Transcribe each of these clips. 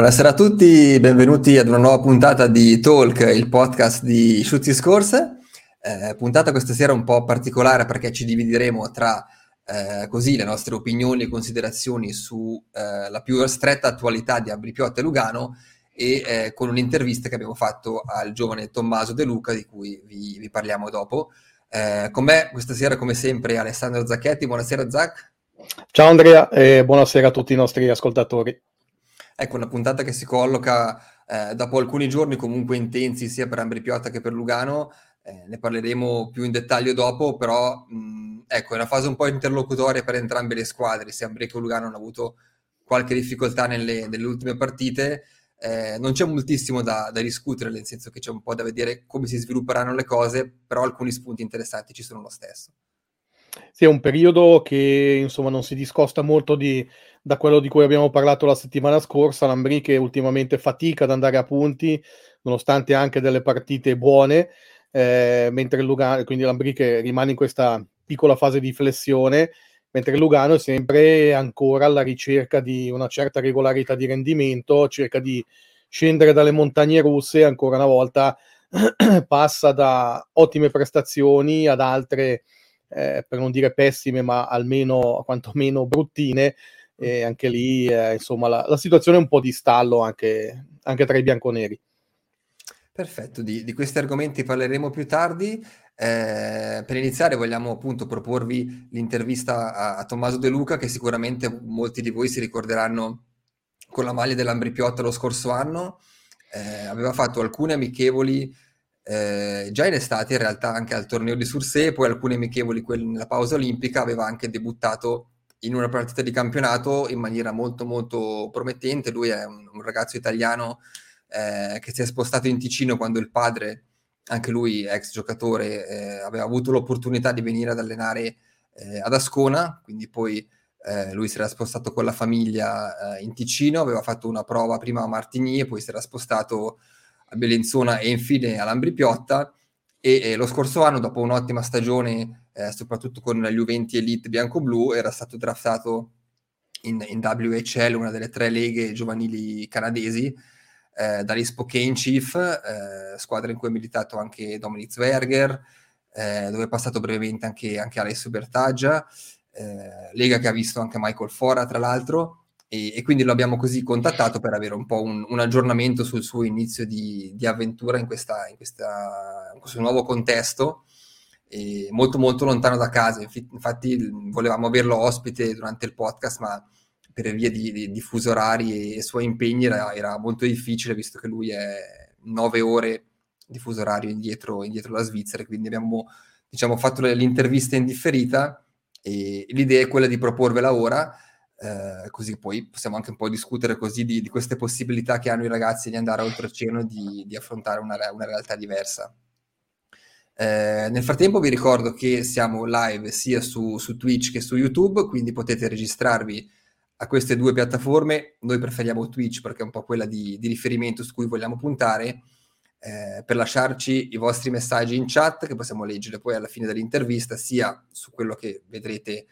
Buonasera a tutti, benvenuti ad una nuova puntata di Talk, il podcast di Schuzzi Scorse. Eh, puntata questa sera un po' particolare perché ci divideremo tra eh, così le nostre opinioni e considerazioni sulla eh, più stretta attualità di Ambri Piotta e Lugano e eh, con un'intervista che abbiamo fatto al giovane Tommaso De Luca di cui vi, vi parliamo dopo. Eh, con me questa sera come sempre Alessandro Zacchetti, buonasera Zac. Ciao Andrea e buonasera a tutti i nostri ascoltatori. Ecco, una puntata che si colloca eh, dopo alcuni giorni comunque intensi sia per Ambri Piotta che per Lugano, eh, ne parleremo più in dettaglio dopo, però mh, ecco, è una fase un po' interlocutoria per entrambe le squadre, sia Ambri che Lugano hanno avuto qualche difficoltà nelle, nelle ultime partite, eh, non c'è moltissimo da, da, discutere, nel senso che c'è un po' da vedere come si svilupperanno le cose, però alcuni spunti interessanti ci sono lo stesso. Sì, è un periodo che insomma non si discosta molto di, da quello di cui abbiamo parlato la settimana scorsa, Lambri che ultimamente fatica ad andare a punti, nonostante anche delle partite buone, eh, mentre Lugano, quindi Lambri che rimane in questa piccola fase di flessione, mentre Lugano è sempre ancora alla ricerca di una certa regolarità di rendimento, cerca di scendere dalle montagne russe, ancora una volta passa da ottime prestazioni ad altre, eh, per non dire pessime, ma almeno quantomeno bruttine, e anche lì eh, insomma la, la, situazione è un po' di stallo anche, anche tra i bianconeri. Perfetto, di, di, questi argomenti parleremo più tardi. Eh, per iniziare vogliamo appunto proporvi l'intervista a, a, Tommaso De Luca che sicuramente molti di voi si ricorderanno con la maglia dell'Ambripiotta lo scorso anno. Eh, aveva fatto alcune amichevoli eh, già in estate in realtà anche al torneo di Sursé, poi alcune amichevoli nella pausa olimpica, aveva anche debuttato in una partita di campionato in maniera molto molto promettente. Lui è un, un ragazzo italiano eh, che si è spostato in Ticino quando il padre, anche lui ex giocatore, eh, aveva avuto l'opportunità di venire ad allenare eh, ad Ascona, quindi poi eh, lui si era spostato con la famiglia eh, in Ticino, aveva fatto una prova prima a Martigny, poi si era spostato a Belenzona e infine a Lambripiotta e, e lo scorso anno, dopo un'ottima stagione eh, soprattutto con la Juventi Elite bianco-blu, era stato draftato in, in, WHL, una delle tre leghe giovanili canadesi, eh, dagli Spokane Chief, eh, squadra in cui è militato anche Dominic Zwerger, eh, dove è passato brevemente anche, anche Alessio Bertaggia, eh, lega che ha visto anche Michael Fora, tra l'altro, e, e, quindi lo abbiamo così contattato per avere un po' un, un aggiornamento sul suo inizio di, di avventura in, questa, in, questa, in questo nuovo contesto molto molto lontano da casa. Infatti volevamo averlo ospite durante il podcast, ma per via di, di, di fuso orari e suoi impegni era, era, molto difficile, visto che lui è nove ore di fuso orario indietro, indietro alla Svizzera, quindi abbiamo diciamo, fatto l'intervista in differita e l'idea è quella di proporvela ora, eh, così poi possiamo anche un po' discutere così di, di, queste possibilità che hanno i ragazzi di andare oltreoceano e di, di affrontare una, una realtà diversa. Eh, nel frattempo vi ricordo che siamo live sia su, su, Twitch che su YouTube, quindi potete registrarvi a queste due piattaforme. Noi preferiamo Twitch perché è un po' quella di, di riferimento su cui vogliamo puntare, eh, per lasciarci i vostri messaggi in chat che possiamo leggere poi alla fine dell'intervista, sia su quello che vedrete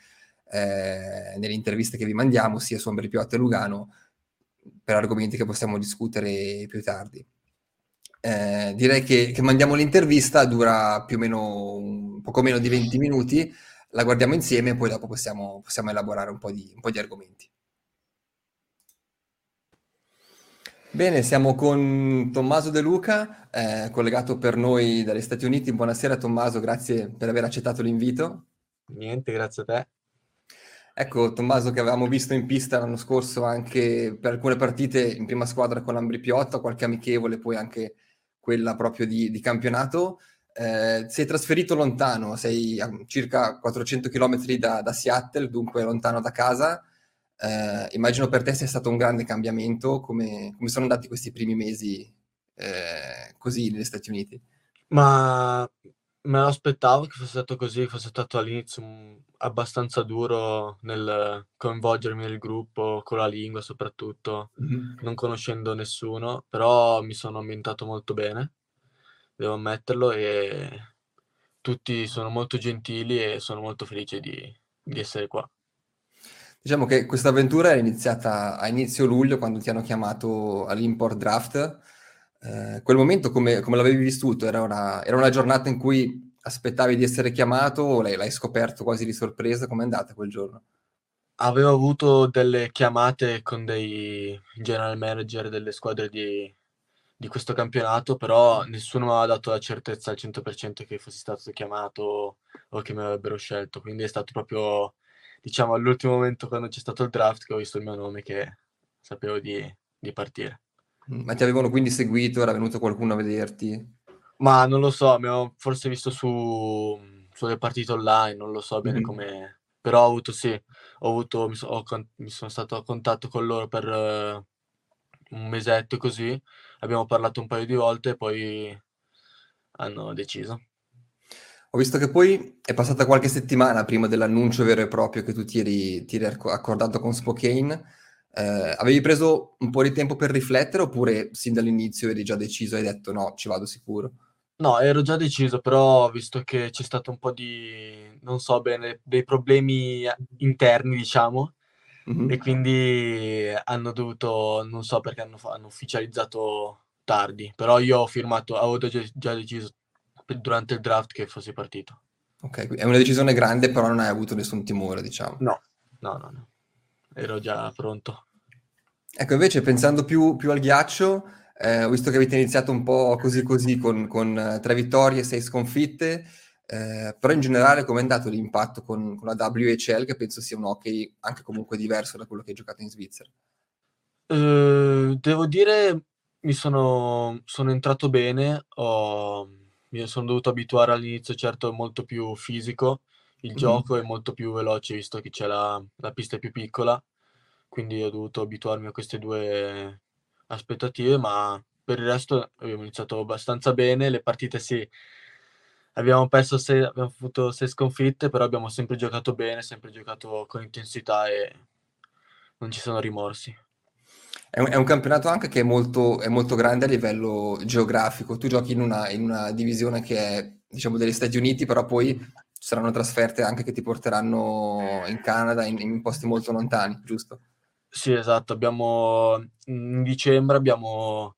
eh, nelle interviste che vi mandiamo, sia su Ambri Piotta e Lugano, per argomenti che possiamo discutere più tardi. Eh, direi che, che, mandiamo l'intervista, dura più o meno un poco meno di 20 minuti, la guardiamo insieme e poi dopo possiamo, possiamo elaborare un po, di, un po' di argomenti. Bene, siamo con Tommaso De Luca, eh, collegato per noi dagli Stati Uniti. Buonasera Tommaso, grazie per aver accettato l'invito. Niente, grazie a te. Ecco, Tommaso che avevamo visto in pista l'anno scorso anche per alcune partite in prima squadra con l'Ambri Piotta, qualche amichevole, poi anche quella proprio di, di campionato. Eh, sei trasferito lontano, sei a circa 400 km da, da Seattle, dunque lontano da casa. Eh, immagino per te sia stato un grande cambiamento. Come, come sono andati questi primi mesi eh, così negli Stati Uniti? Ma me lo aspettavo che fosse stato così, fosse stato all'inizio abbastanza duro nel coinvolgermi nel gruppo, con la lingua soprattutto, mm-hmm. non conoscendo nessuno, però mi sono ambientato molto bene, devo ammetterlo, e tutti sono molto gentili e sono molto felice di, di essere qua. Diciamo che questa avventura è iniziata a inizio luglio quando ti hanno chiamato all'import draft. Eh, quel momento come, come l'avevi vissuto? Era una, era una, giornata in cui aspettavi di essere chiamato o l'hai, l'hai scoperto quasi di sorpresa? Com'è andata quel giorno? Avevo avuto delle chiamate con dei general manager delle squadre di, di questo campionato, però nessuno mi aveva dato la certezza al 100% che fossi stato chiamato o che mi avrebbero scelto. Quindi è stato proprio, diciamo, all'ultimo momento quando c'è stato il draft che ho visto il mio nome che sapevo di, di partire. Mm, ma ti avevano quindi seguito? Era venuto qualcuno a vederti? Ma non lo so, mi ho forse visto su, sulle partite online, non lo so bene mm-hmm. come però ho avuto sì, ho avuto, mi, so, ho, mi sono stato a contatto con loro per uh, un mesetto così, abbiamo parlato un paio di volte e poi hanno deciso. Ho visto che poi è passata qualche settimana prima dell'annuncio vero e proprio che tu ti eri, ti eri accordato con Spokane. Eh, avevi preso un po' di tempo per riflettere oppure sin dall'inizio eri già deciso e hai detto no, ci vado sicuro? No, ero già deciso, però visto che c'è stato un po' di, non so bene, dei problemi interni, diciamo, e quindi hanno dovuto, non so perché hanno, hanno, ufficializzato tardi, però io ho firmato, avevo già, già deciso durante il draft che fossi partito. Ok, è una decisione grande, però non hai avuto nessun timore, diciamo. No, no, no, no. ero già pronto. Ecco, invece pensando più, più al ghiaccio, eh, ho visto che avete iniziato un po' così così con, con eh, tre vittorie e sei sconfitte, eh, però in generale come è andato l'impatto con, con, la WHL che penso sia un hockey anche comunque diverso da quello che hai giocato in Svizzera? Uh, devo dire mi sono, sono entrato bene, ho, mi sono dovuto abituare all'inizio certo molto più fisico, il mm. gioco è molto più veloce visto che c'è la, la pista più piccola, quindi ho dovuto abituarmi a queste due aspettative, ma per il resto abbiamo iniziato abbastanza bene, le partite sì, abbiamo perso sei, abbiamo avuto sei sconfitte, però abbiamo sempre giocato bene, sempre giocato con intensità e non ci sono rimorsi. È un, è un campionato anche che è molto, è molto, grande a livello geografico. Tu giochi in una, in una divisione che è, diciamo, degli Stati Uniti, però poi ci saranno trasferte anche che ti porteranno in Canada, in, in posti molto lontani, giusto? Sì, esatto, abbiamo in dicembre abbiamo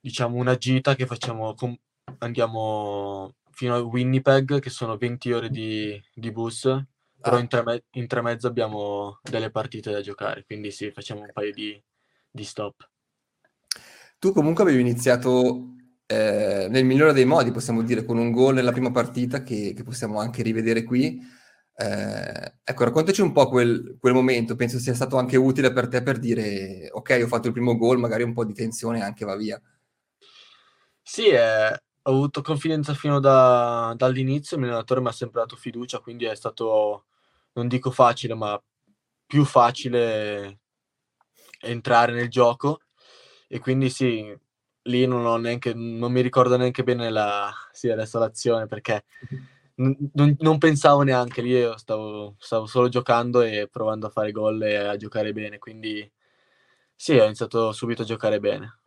diciamo una gita che facciamo com- andiamo fino a Winnipeg che sono 20 ore di, di bus però ah. in, tre me- in tre mezzo abbiamo delle partite da giocare quindi sì facciamo un paio di, di stop tu comunque avevi iniziato eh, nel migliore dei modi possiamo dire con un gol nella prima partita che, che possiamo anche rivedere qui eh, ecco, raccontaci un po' quel, quel, momento, penso sia stato anche utile per te per dire ok, ho fatto il primo gol, magari un po' di tensione anche va via. Sì, eh, ho avuto confidenza fino da, dall'inizio, il mio allenatore mi ha sempre dato fiducia, quindi è stato, non dico facile, ma più facile entrare nel gioco e quindi sì, lì non, ho neanche, non mi ricordo neanche bene la, sì, adesso l'azione perché non, non, pensavo neanche lì, io stavo, stavo, solo giocando e provando a fare gol e a giocare bene, quindi sì, ho iniziato subito a giocare bene.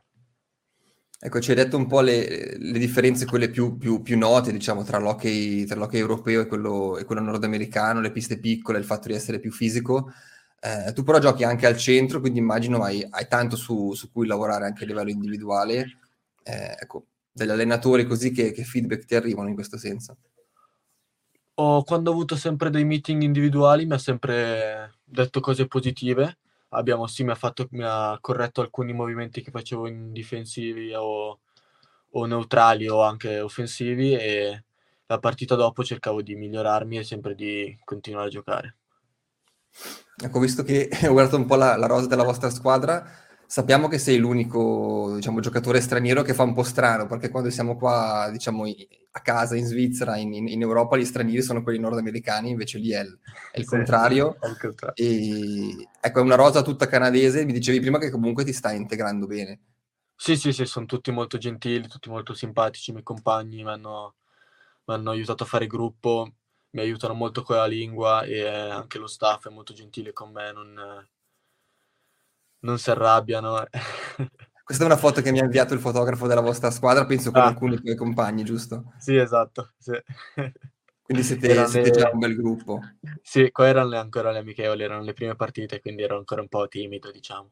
Ecco, ci hai detto un po' le, le differenze, quelle più, più, più, note, diciamo, tra l'hockey, tra l'hockey europeo e quello, e quello, nordamericano, le piste piccole, il fatto di essere più fisico. Eh, tu però giochi anche al centro, quindi immagino hai, hai tanto su, su, cui lavorare anche a livello individuale. Eh, ecco, degli allenatori così che, che feedback ti arrivano in questo senso? Ho, quando ho avuto sempre dei meeting individuali mi ha sempre detto cose positive. Abbiamo, sì, mi ha, fatto, mi ha corretto alcuni movimenti che facevo in difensivi o, o neutrali o anche offensivi e la partita dopo cercavo di migliorarmi e sempre di continuare a giocare. Ecco, visto che ho guardato un po' la, la rosa della vostra squadra, sappiamo che sei l'unico diciamo, giocatore straniero che fa un po' strano, perché quando siamo qua diciamo, a casa in Svizzera, in, in, Europa, gli stranieri sono quelli nordamericani, invece lì è il, è il sì, contrario. È il contrario. E, ecco, è una rosa tutta canadese, mi dicevi prima che comunque ti stai integrando bene. Sì, sì, sì, sono tutti molto gentili, tutti molto simpatici, i miei compagni mi hanno, mi hanno aiutato a fare gruppo, mi aiutano molto con la lingua e anche lo staff è molto gentile con me, non, non si arrabbiano. Questa è una foto che mi ha inviato il fotografo della vostra squadra, penso con ah. alcuni tuoi compagni, giusto? Sì, esatto. Sì. Quindi siete, siete le... già un bel gruppo. Sì, qua erano ancora le amichevoli, erano le prime partite, quindi ero ancora un po' timido, diciamo.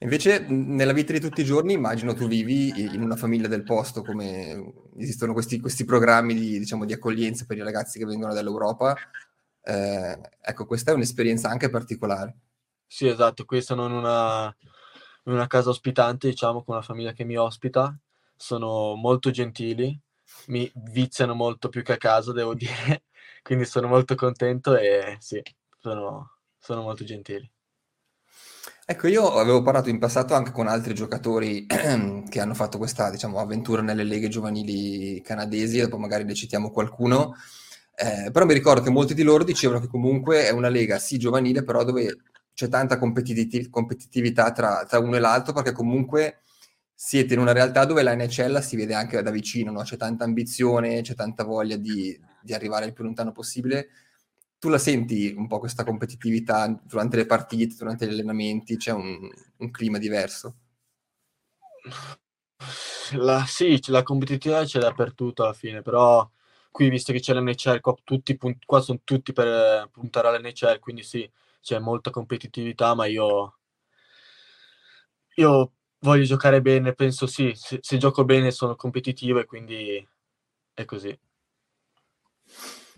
Invece, nella vita di tutti i giorni, immagino tu vivi in una famiglia del posto, come esistono questi, questi programmi di, diciamo, di, accoglienza per i ragazzi che vengono dall'Europa. Eh, ecco, questa è un'esperienza anche particolare. Sì, esatto, qui sono in una, in una casa ospitante, diciamo, con una famiglia che mi ospita. Sono molto gentili, mi viziano molto più che a casa, devo dire. Quindi sono molto contento e sì, sono, sono molto gentili. Ecco, io avevo parlato in passato anche con altri giocatori che hanno fatto questa, diciamo, avventura nelle leghe giovanili canadesi, dopo magari ne citiamo qualcuno, eh, però mi ricordo che molti di loro dicevano che comunque è una lega sì giovanile, però dove c'è tanta competitiv- competitività tra, tra, uno e l'altro, perché comunque siete in una realtà dove la NHL si vede anche da vicino, no? c'è tanta ambizione, c'è tanta voglia di, di arrivare il più lontano possibile tu la senti un po' questa competitività durante le partite, durante gli allenamenti? C'è un, un clima diverso? La, sì, la competitività c'è dappertutto alla fine, però qui visto che c'è l'NHL, qua, tutti, qua sono tutti per puntare all'NHL, quindi sì, c'è molta competitività, ma io, io voglio giocare bene, penso sì, se, se gioco bene sono competitivo e quindi è così.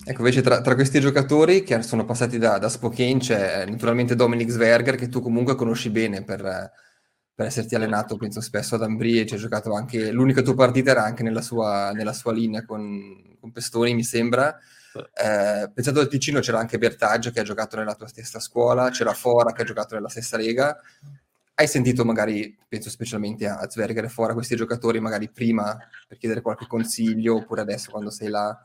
Ecco, invece tra, tra, questi giocatori che sono passati da, da Spokane c'è naturalmente Dominic Sverger che tu comunque conosci bene per, per esserti allenato, penso spesso ad Ambri e ci hai giocato anche, l'unica tua partita era anche nella sua, nella sua linea con, con, Pestoni, mi sembra. Eh, pensato al Ticino c'era anche Bertaggio che ha giocato nella tua stessa scuola, c'era Fora che ha giocato nella stessa lega. Hai sentito magari, penso specialmente a Zverger e Fora, questi giocatori magari prima per chiedere qualche consiglio oppure adesso quando sei là?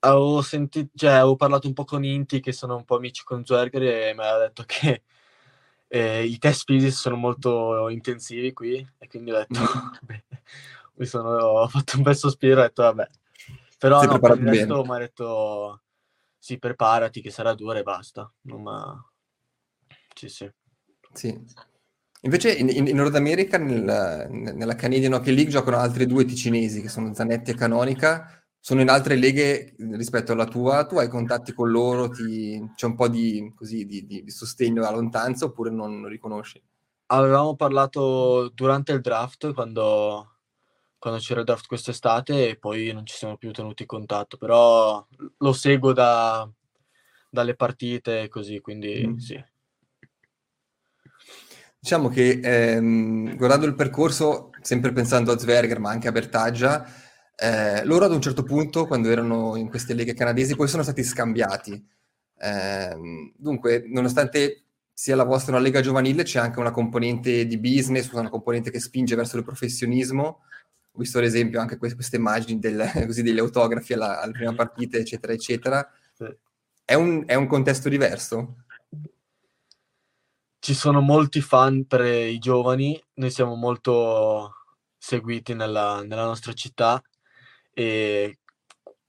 avevo sentito, cioè, avevo parlato un po' con Inti, che sono un po' amici con Zwerger, e mi ha detto che eh, i test fisici sono molto intensivi qui, e quindi ho detto, mi sono, ho fatto un bel sospiro e ho detto, vabbè. Però no, per il resto mi ha detto, sì, preparati che sarà dura e basta. Non ma... Sì, sì. Sì. Invece in, in, Nord America, nel, nella Canadian Hockey League, giocano altri due ticinesi, che sono Zanetti e Canonica, sono in altre leghe rispetto alla tua, tu hai contatti con loro, ti, c'è un po' di, così, di, di, di sostegno a lontananza oppure non lo riconosci? Avevamo parlato durante il draft, quando, quando c'era il draft quest'estate e poi non ci siamo più tenuti in contatto, però lo seguo da, dalle partite e così, quindi mm. sì. Diciamo che ehm, guardando il percorso, sempre pensando a Zwerger ma anche a Bertaggia, eh, loro ad un certo punto, quando erano in queste leghe canadesi, poi sono stati scambiati. Eh, dunque, nonostante sia la vostra una lega giovanile, c'è anche una componente di business, una componente che spinge verso il professionismo. Ho visto ad esempio anche queste, queste immagini del, così, degli autografi alla, alla, prima partita, eccetera, eccetera. È un, è un contesto diverso? Ci sono molti fan per i giovani, noi siamo molto seguiti nella, nella nostra città e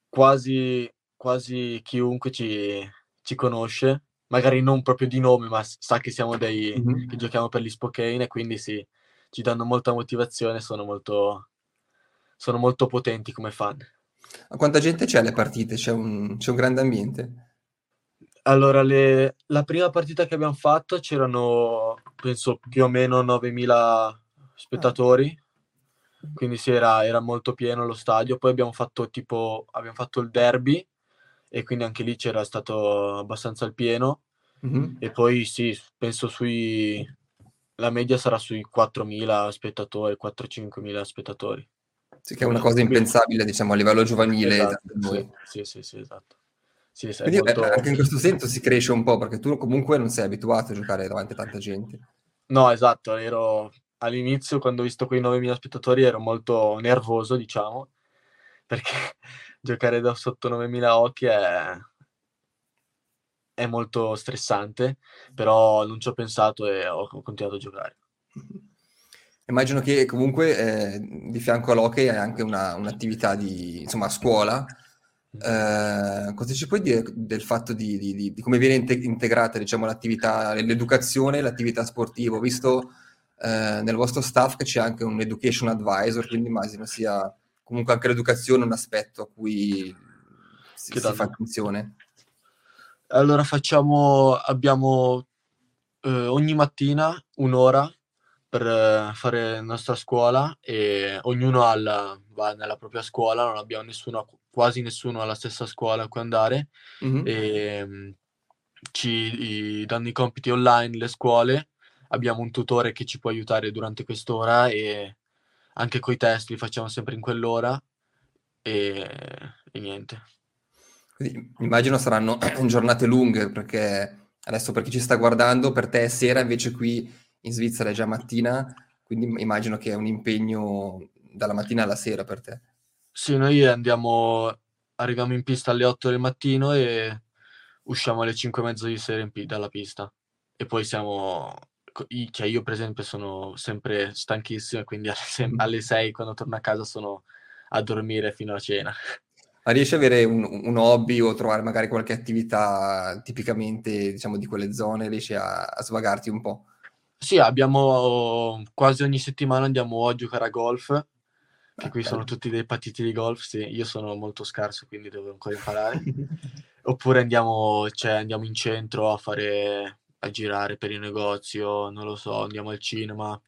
quasi, quasi chiunque ci, ci conosce, magari non proprio di nome, ma sa che siamo dei mm-hmm. che giochiamo per gli Spokane e quindi sì, ci danno molta motivazione, sono molto, sono molto potenti come fan. Ma quanta gente c'è alle partite? C'è un, c'è un grande ambiente? Allora, le, la prima partita che abbiamo fatto c'erano, penso, più o meno 9.000 spettatori. Quindi sì, era, era molto pieno lo stadio. Poi abbiamo fatto tipo, abbiamo fatto il derby e quindi anche lì c'era stato abbastanza il pieno. Mm-hmm. E poi sì, penso sui... La media sarà sui 4.000 spettatori, 4-5.000 spettatori. Sì, che è una cosa impensabile, diciamo, a livello giovanile. Esatto, sì, sì, sì, sì, esatto. Sì, Quindi molto... anche in questo senso si cresce un po', perché tu comunque non sei abituato a giocare davanti a tanta gente. No, esatto, ero all'inizio, quando ho visto quei 9.000 spettatori, ero molto nervoso, diciamo, perché giocare da sotto 9.000 occhi è, è molto stressante, però non ci ho pensato e ho continuato a giocare. Immagino che comunque eh, di fianco all'hockey hai anche una, un'attività di, insomma, a scuola. Eh, cosa ci puoi dire del fatto di, di, di come viene integrata diciamo, l'attività, l'educazione e l'attività sportiva? Ho visto eh, nel vostro staff che c'è anche un education advisor, quindi immagino sia comunque anche l'educazione un aspetto a cui si, si fa attenzione? Allora facciamo, abbiamo eh, ogni mattina un'ora per eh, fare la nostra scuola e ognuno alla, va nella propria scuola, non abbiamo nessuno, quasi nessuno alla stessa scuola a cui andare mm-hmm. e ci danno i compiti online le scuole, abbiamo un tutore che ci può aiutare durante quest'ora e anche coi test li facciamo sempre in quell'ora e, e niente. Quindi, immagino saranno giornate lunghe perché adesso per chi ci sta guardando, per te è sera, invece qui in Svizzera è già mattina, quindi immagino che è un impegno dalla mattina alla sera per te. Sì, noi andiamo, arriviamo in pista alle 8 del mattino e usciamo alle 5 e mezzo di sera in, dalla pista. E poi siamo, cioè io per esempio sono sempre stanchissimo, quindi alle, alle 6 quando torno a casa sono a dormire fino a cena. Ma riesci ad avere un, un, hobby o trovare magari qualche attività tipicamente, diciamo, di quelle zone? Riesci a, a svagarti un po'? Sì, abbiamo quasi ogni settimana andiamo a giocare a golf, che ah, qui sono tutti dei partiti di golf, sì, io sono molto scarso, quindi devo ancora imparare. Oppure andiamo, cioè, andiamo in centro a fare, a girare per il negozio, non lo so, andiamo al cinema.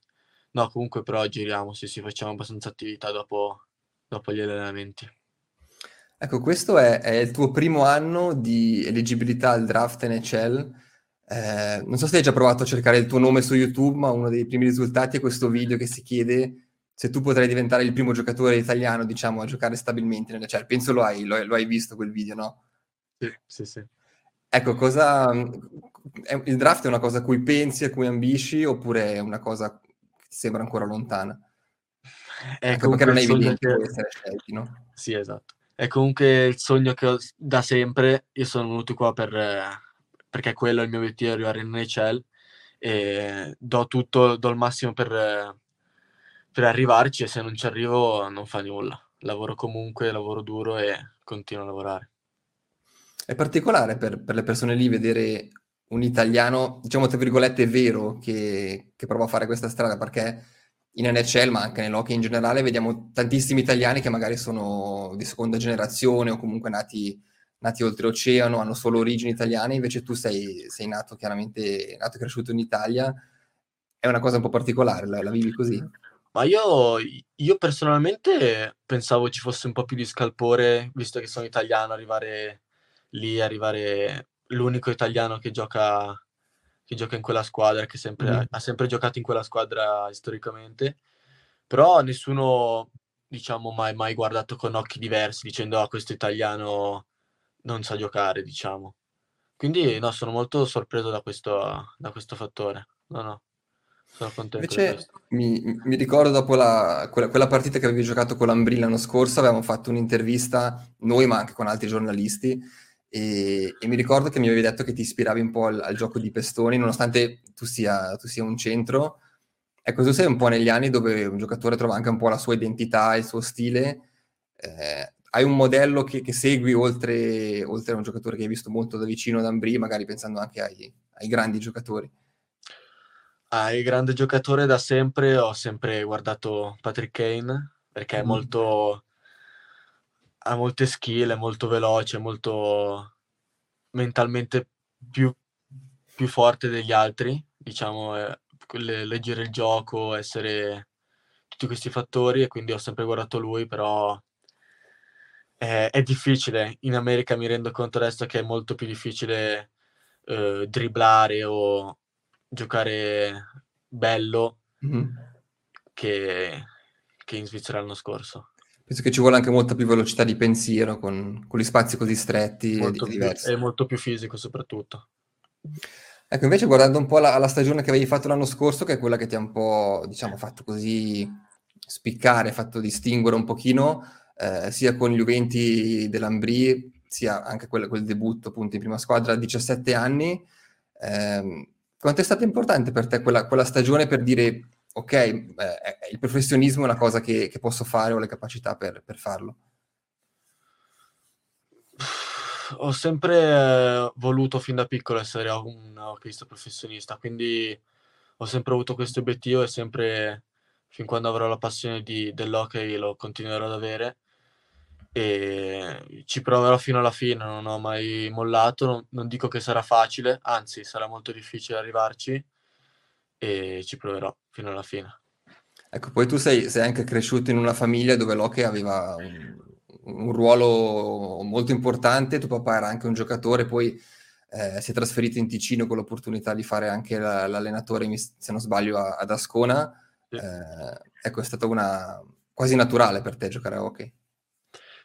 No, comunque però giriamo, sì, sì, facciamo abbastanza attività dopo, dopo gli allenamenti. Ecco, questo è, è il tuo primo anno di eleggibilità al draft NHL eh, non so se hai già provato a cercare il tuo nome su YouTube, ma uno dei primi risultati è questo video che si chiede se tu potrai diventare il primo giocatore italiano, diciamo, a giocare stabilmente nelle cioè, Penso lo hai, lo, lo hai visto quel video, no? Sì, sì, sì. Ecco, cosa... È, il draft è una cosa a cui pensi, a cui ambisci, oppure è una cosa che ti sembra ancora lontana? È ecco, perché non è evidente che... essere scelti, no? Sì, esatto. È comunque il sogno che ho da sempre. Io sono venuto qua per perché quello è il mio obiettivo, arrivare in NHL e do tutto, do il massimo per, per arrivarci e se non ci arrivo non fa nulla. Lavoro comunque, lavoro duro e continuo a lavorare. È particolare per, per le persone lì vedere un italiano, diciamo tra virgolette, vero che, che prova a fare questa strada perché in NHL, ma anche nell'hockey in generale, vediamo tantissimi italiani che magari sono di seconda generazione o comunque nati nati oltreoceano, hanno solo origini italiane, invece tu sei, sei nato chiaramente, nato e cresciuto in Italia, è una cosa un po' particolare, la, la vivi così? Ma io, io, personalmente pensavo ci fosse un po' più di scalpore, visto che sono italiano, arrivare lì, arrivare l'unico italiano che gioca, che gioca in quella squadra, che sempre, mm. ha sempre giocato in quella squadra storicamente, però nessuno, diciamo, mai, mai guardato con occhi diversi, dicendo, ah, questo italiano non sa giocare, diciamo. Quindi no, sono molto sorpreso da questo, da questo fattore. No, no, sono contento. Invece mi, mi, ricordo dopo la, quella, quella, partita che avevi giocato con l'Ambri l'anno scorso, avevamo fatto un'intervista, noi ma anche con altri giornalisti, e, e mi ricordo che mi avevi detto che ti ispiravi un po' al, al gioco di pestoni, nonostante tu sia, tu sia un centro. Ecco, tu sei un po' negli anni dove un giocatore trova anche un po' la sua identità, il suo stile. Eh, hai un modello che, che segui oltre, oltre, a un giocatore che hai visto molto da vicino ad Ambri, magari pensando anche ai, ai grandi giocatori? Ah, il grande giocatore da sempre ho sempre guardato Patrick Kane perché è mm. molto ha molte skill, è molto veloce, molto mentalmente più, più forte degli altri, diciamo, eh, leggere il gioco, essere tutti questi fattori e quindi ho sempre guardato lui, però è, è difficile. In America mi rendo conto adesso che è molto più difficile eh, dribblare o giocare bello mm-hmm. che, che in Svizzera l'anno scorso. Penso che ci vuole anche molta più velocità di pensiero con, con gli spazi così stretti molto e diversi. E molto più fisico soprattutto. Ecco, invece guardando un po' la, la, stagione che avevi fatto l'anno scorso, che è quella che ti ha un po', diciamo, fatto così spiccare, fatto distinguere un pochino, eh, sia con gli Uventi dell'Ambri, sia anche quel, quel, debutto appunto in prima squadra a 17 anni. Eh, quanto è stata importante per te quella, quella stagione per dire ok, eh, il professionismo è una cosa che, che, posso fare, ho le capacità per, per farlo? Ho sempre voluto fin da piccolo essere un hockeyista professionista, quindi ho sempre avuto questo obiettivo e sempre fin quando avrò la passione di, dell'hockey lo continuerò ad avere e ci proverò fino alla fine, non ho mai mollato, non, non dico che sarà facile, anzi sarà molto difficile arrivarci e ci proverò fino alla fine. Ecco, poi tu sei, sei anche cresciuto in una famiglia dove Locke aveva un, un, ruolo molto importante, tuo papà era anche un giocatore, poi eh, si è trasferito in Ticino con l'opportunità di fare anche la, l'allenatore, se non sbaglio, ad Ascona. Sì. Eh, ecco, è stata una quasi naturale per te giocare a hockey.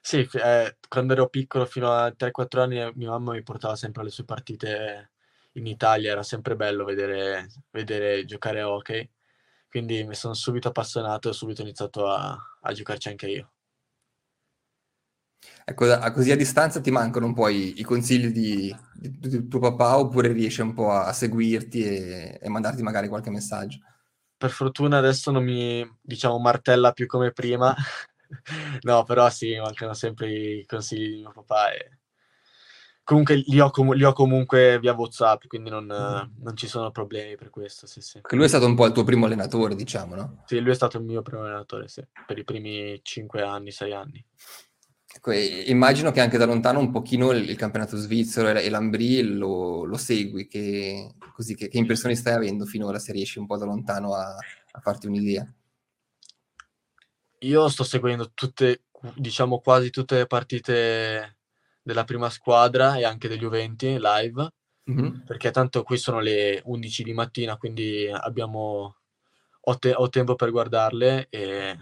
Sì, eh, quando ero piccolo, fino a 3-4 anni, mia mamma mi portava sempre alle sue partite in Italia, era sempre bello vedere, vedere giocare a hockey, quindi mi sono subito appassionato e ho subito iniziato a, a giocarci anche io. Ecco, a, così a distanza ti mancano un po' i, i consigli di, di, di, tuo papà oppure riesci un po' a seguirti e, e mandarti magari qualche messaggio? Per fortuna adesso non mi, diciamo, martella più come prima, no, però sì, mancano sempre i consigli di mio papà e comunque li ho, com- li ho, comunque via WhatsApp, quindi non, mm. non, ci sono problemi per questo. Sì, sì. Lui è stato un po' il tuo primo allenatore, diciamo, no? Sì, lui è stato il mio primo allenatore, sì, per i primi 5 anni, 6 anni. Ecco, immagino che anche da lontano un pochino il, il campionato svizzero e l'Ambri lo, lo segui, che, così, che, che, impressioni stai avendo finora se riesci un po' da lontano a, a farti un'idea? Io sto seguendo tutte, diciamo quasi tutte le partite della prima squadra e anche degli Juventi live, mm-hmm. perché tanto qui sono le 11 di mattina, quindi abbiamo, ho, te- ho tempo per guardarle e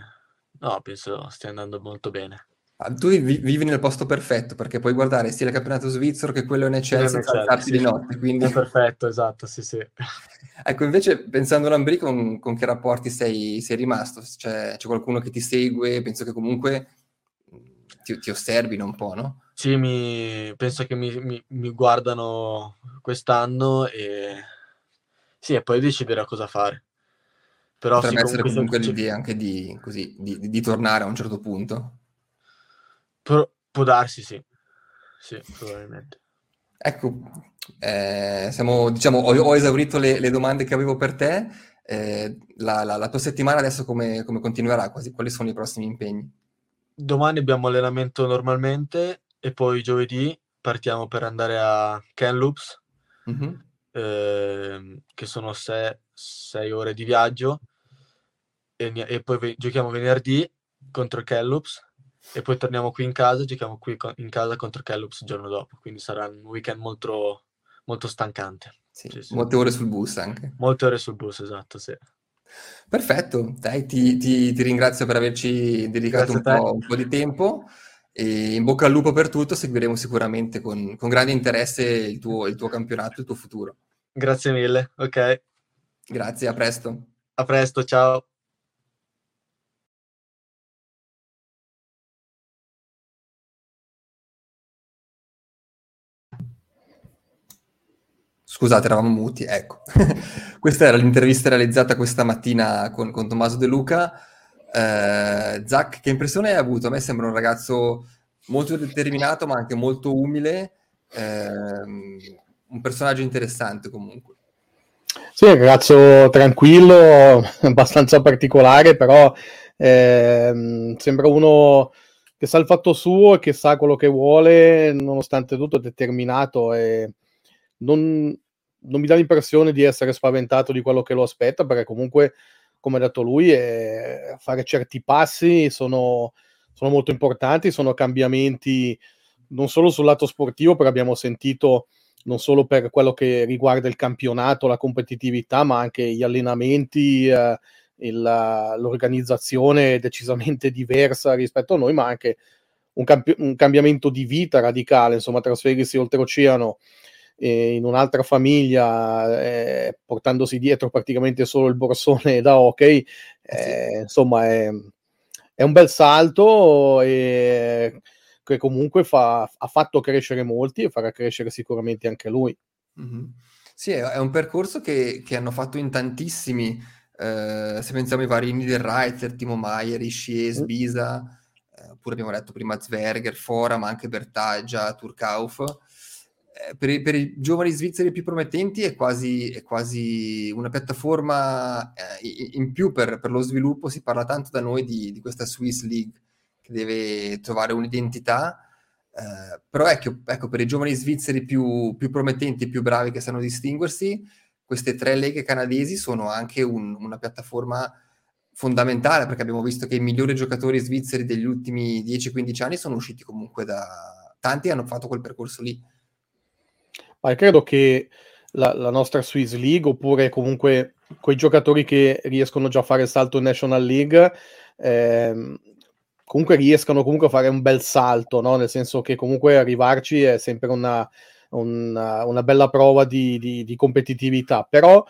no, penso stia andando molto bene. Ah, tu vivi nel posto perfetto perché puoi guardare sia il campionato svizzero che quello NHL senza alzarti sì. di notte. Quindi... Perfetto, esatto, sì, sì. ecco, invece pensando all'Ambri, con, con che rapporti sei, sei rimasto? C'è, c'è, qualcuno che ti segue? Penso che comunque ti, ti osservino un po', no? Sì, mi, penso che mi, mi, mi guardano quest'anno e sì, e poi deciderò cosa fare. Però Potrebbe sì, essere comunque l'idea anche di, così, di, di, di tornare a un certo punto. Può, può darsi, sì. Sì, probabilmente. Ecco, eh, siamo, diciamo, ho, ho esaurito le, le, domande che avevo per te. Eh, la, la, la, tua settimana adesso come, come continuerà? Quasi, quali sono i prossimi impegni? Domani abbiamo allenamento normalmente e poi giovedì partiamo per andare a Kamloops, mm-hmm. eh, che sono sei, sei, ore di viaggio, e, e poi ve- giochiamo venerdì contro Kamloops e poi torniamo qui in casa, giochiamo qui in casa contro Kellogg's il giorno dopo, quindi sarà un weekend molto, molto stancante. Sì, sì, sì. Molte ore sul bus anche. Molte ore sul bus, esatto, sì. Perfetto, dai, ti, ti, ti ringrazio per averci dedicato un po', un po', di tempo e in bocca al lupo per tutto, seguiremo sicuramente con, con grande interesse il tuo, il tuo campionato, il tuo futuro. Grazie mille, ok. Grazie, a presto. A presto, ciao. Scusate, eravamo muti, ecco. questa era l'intervista realizzata questa mattina con, con Tommaso De Luca. Eh, Zach, che impressione hai avuto? A me sembra un ragazzo molto determinato, ma anche molto umile, eh, un personaggio interessante comunque. Sì, un ragazzo tranquillo, abbastanza particolare, però eh, sembra uno che sa il fatto suo e che sa quello che vuole, nonostante tutto determinato e non, non mi dà l'impressione di essere spaventato di quello che lo aspetta, perché comunque, come ha detto lui, è, fare certi passi sono, sono molto importanti, sono cambiamenti non solo sul lato sportivo, perché abbiamo sentito non solo per quello che riguarda il campionato, la competitività, ma anche gli allenamenti, eh, il, l'organizzazione decisamente diversa rispetto a noi, ma anche un, campi- un cambiamento di vita radicale, insomma, trasferirsi oltreoceano eh, in un'altra famiglia, eh, portandosi dietro praticamente solo il borsone da hockey, eh, sì. insomma è, è, un bel salto e che comunque fa, ha fatto crescere molti e farà crescere sicuramente anche lui. Mm-hmm. Sì, è, un percorso che, che, hanno fatto in tantissimi, eh, se pensiamo ai vari Niederreiter, Timo Maier, Ischies, mm. Bisa, eh, oppure abbiamo detto prima Zwerger, Fora, ma anche Bertaggia, Turkauf, eh, per, i, per, i giovani svizzeri più promettenti è quasi, è quasi una piattaforma eh, in più per, per, lo sviluppo. Si parla tanto da noi di, di, questa Swiss League, che deve trovare un'identità. Eh, però ecco, ecco, per i giovani svizzeri più, più, promettenti, più bravi che sanno distinguersi, queste tre leghe canadesi sono anche un, una piattaforma fondamentale perché abbiamo visto che i migliori giocatori svizzeri degli ultimi 10-15 anni sono usciti comunque da tanti hanno fatto quel percorso lì. Ma credo che la, la, nostra Swiss League oppure comunque quei giocatori che riescono già a fare il salto in National League ehm, comunque riescano comunque a fare un bel salto, no? nel senso che comunque arrivarci è sempre una, una, una bella prova di, di, di competitività, però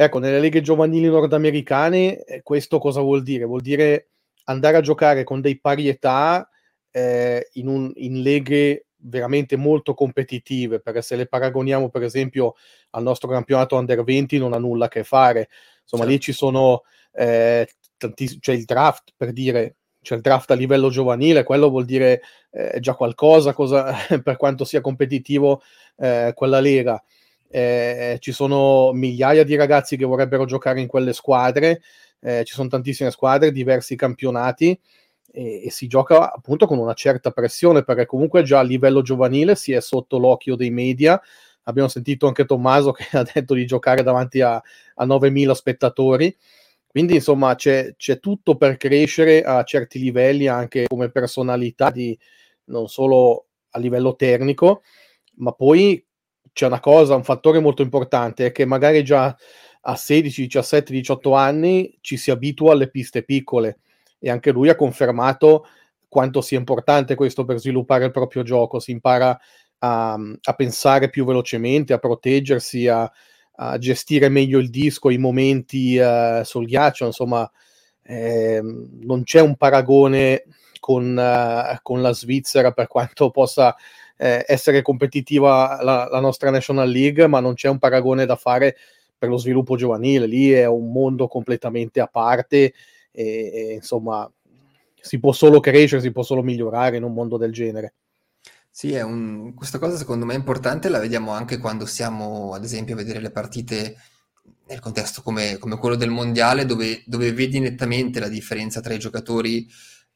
Ecco, nelle leghe giovanili nordamericane eh, questo cosa vuol dire? Vuol dire andare a giocare con dei pari età eh, in, un, in leghe veramente molto competitive, perché se le paragoniamo per esempio al nostro campionato under 20 non ha nulla a che fare. Insomma, certo. lì ci sono eh, tantiss- c'è il draft per dire c'è il draft a livello giovanile, quello vuol dire eh, già qualcosa cosa, per quanto sia competitivo eh, quella lega eh, ci sono migliaia di ragazzi che vorrebbero giocare in quelle squadre, eh, ci sono tantissime squadre, diversi campionati e, e, si gioca appunto con una certa pressione perché comunque già a livello giovanile si è sotto l'occhio dei media. Abbiamo sentito anche Tommaso che ha detto di giocare davanti a, a 9.000 spettatori. Quindi insomma c'è, c'è, tutto per crescere a certi livelli anche come personalità, di, non solo a livello tecnico, ma poi c'è una cosa, un fattore molto importante, è che magari già a 16, 17, 18 anni ci si abitua alle piste piccole e anche lui ha confermato quanto sia importante questo per sviluppare il proprio gioco, si impara a, a pensare più velocemente, a proteggersi, a, a, gestire meglio il disco, i momenti uh, sul ghiaccio, insomma eh, non c'è un paragone con, uh, con la Svizzera per quanto possa eh, essere competitiva la, la, nostra National League, ma non c'è un paragone da fare per lo sviluppo giovanile, lì è un mondo completamente a parte e, e insomma si può solo crescere, si può solo migliorare in un mondo del genere. Sì, un... questa cosa secondo me è importante, la vediamo anche quando siamo ad esempio a vedere le partite nel contesto come, come quello del mondiale, dove, dove, vedi nettamente la differenza tra i giocatori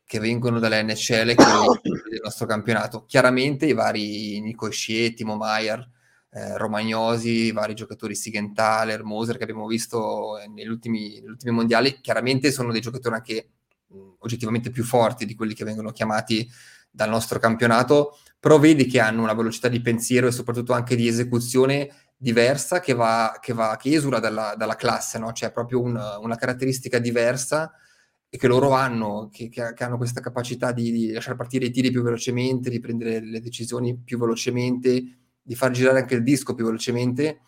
che vengono dalle NHL e del nostro campionato. Chiaramente i vari Nico Scie, Timo Maier, eh, Romagnosi, vari giocatori Sigenthaler, Moser che abbiamo visto negli ultimi, negli ultimi mondiali, chiaramente sono dei giocatori anche mh, oggettivamente più forti di quelli che vengono chiamati dal nostro campionato, però vedi che hanno una velocità di pensiero e soprattutto anche di esecuzione diversa che, va, che, va, che esula dalla, dalla classe, no? c'è proprio un, una caratteristica diversa e che loro hanno, che, che, che hanno questa capacità di, di, lasciare partire i tiri più velocemente, di prendere le decisioni più velocemente, di far girare anche il disco più velocemente.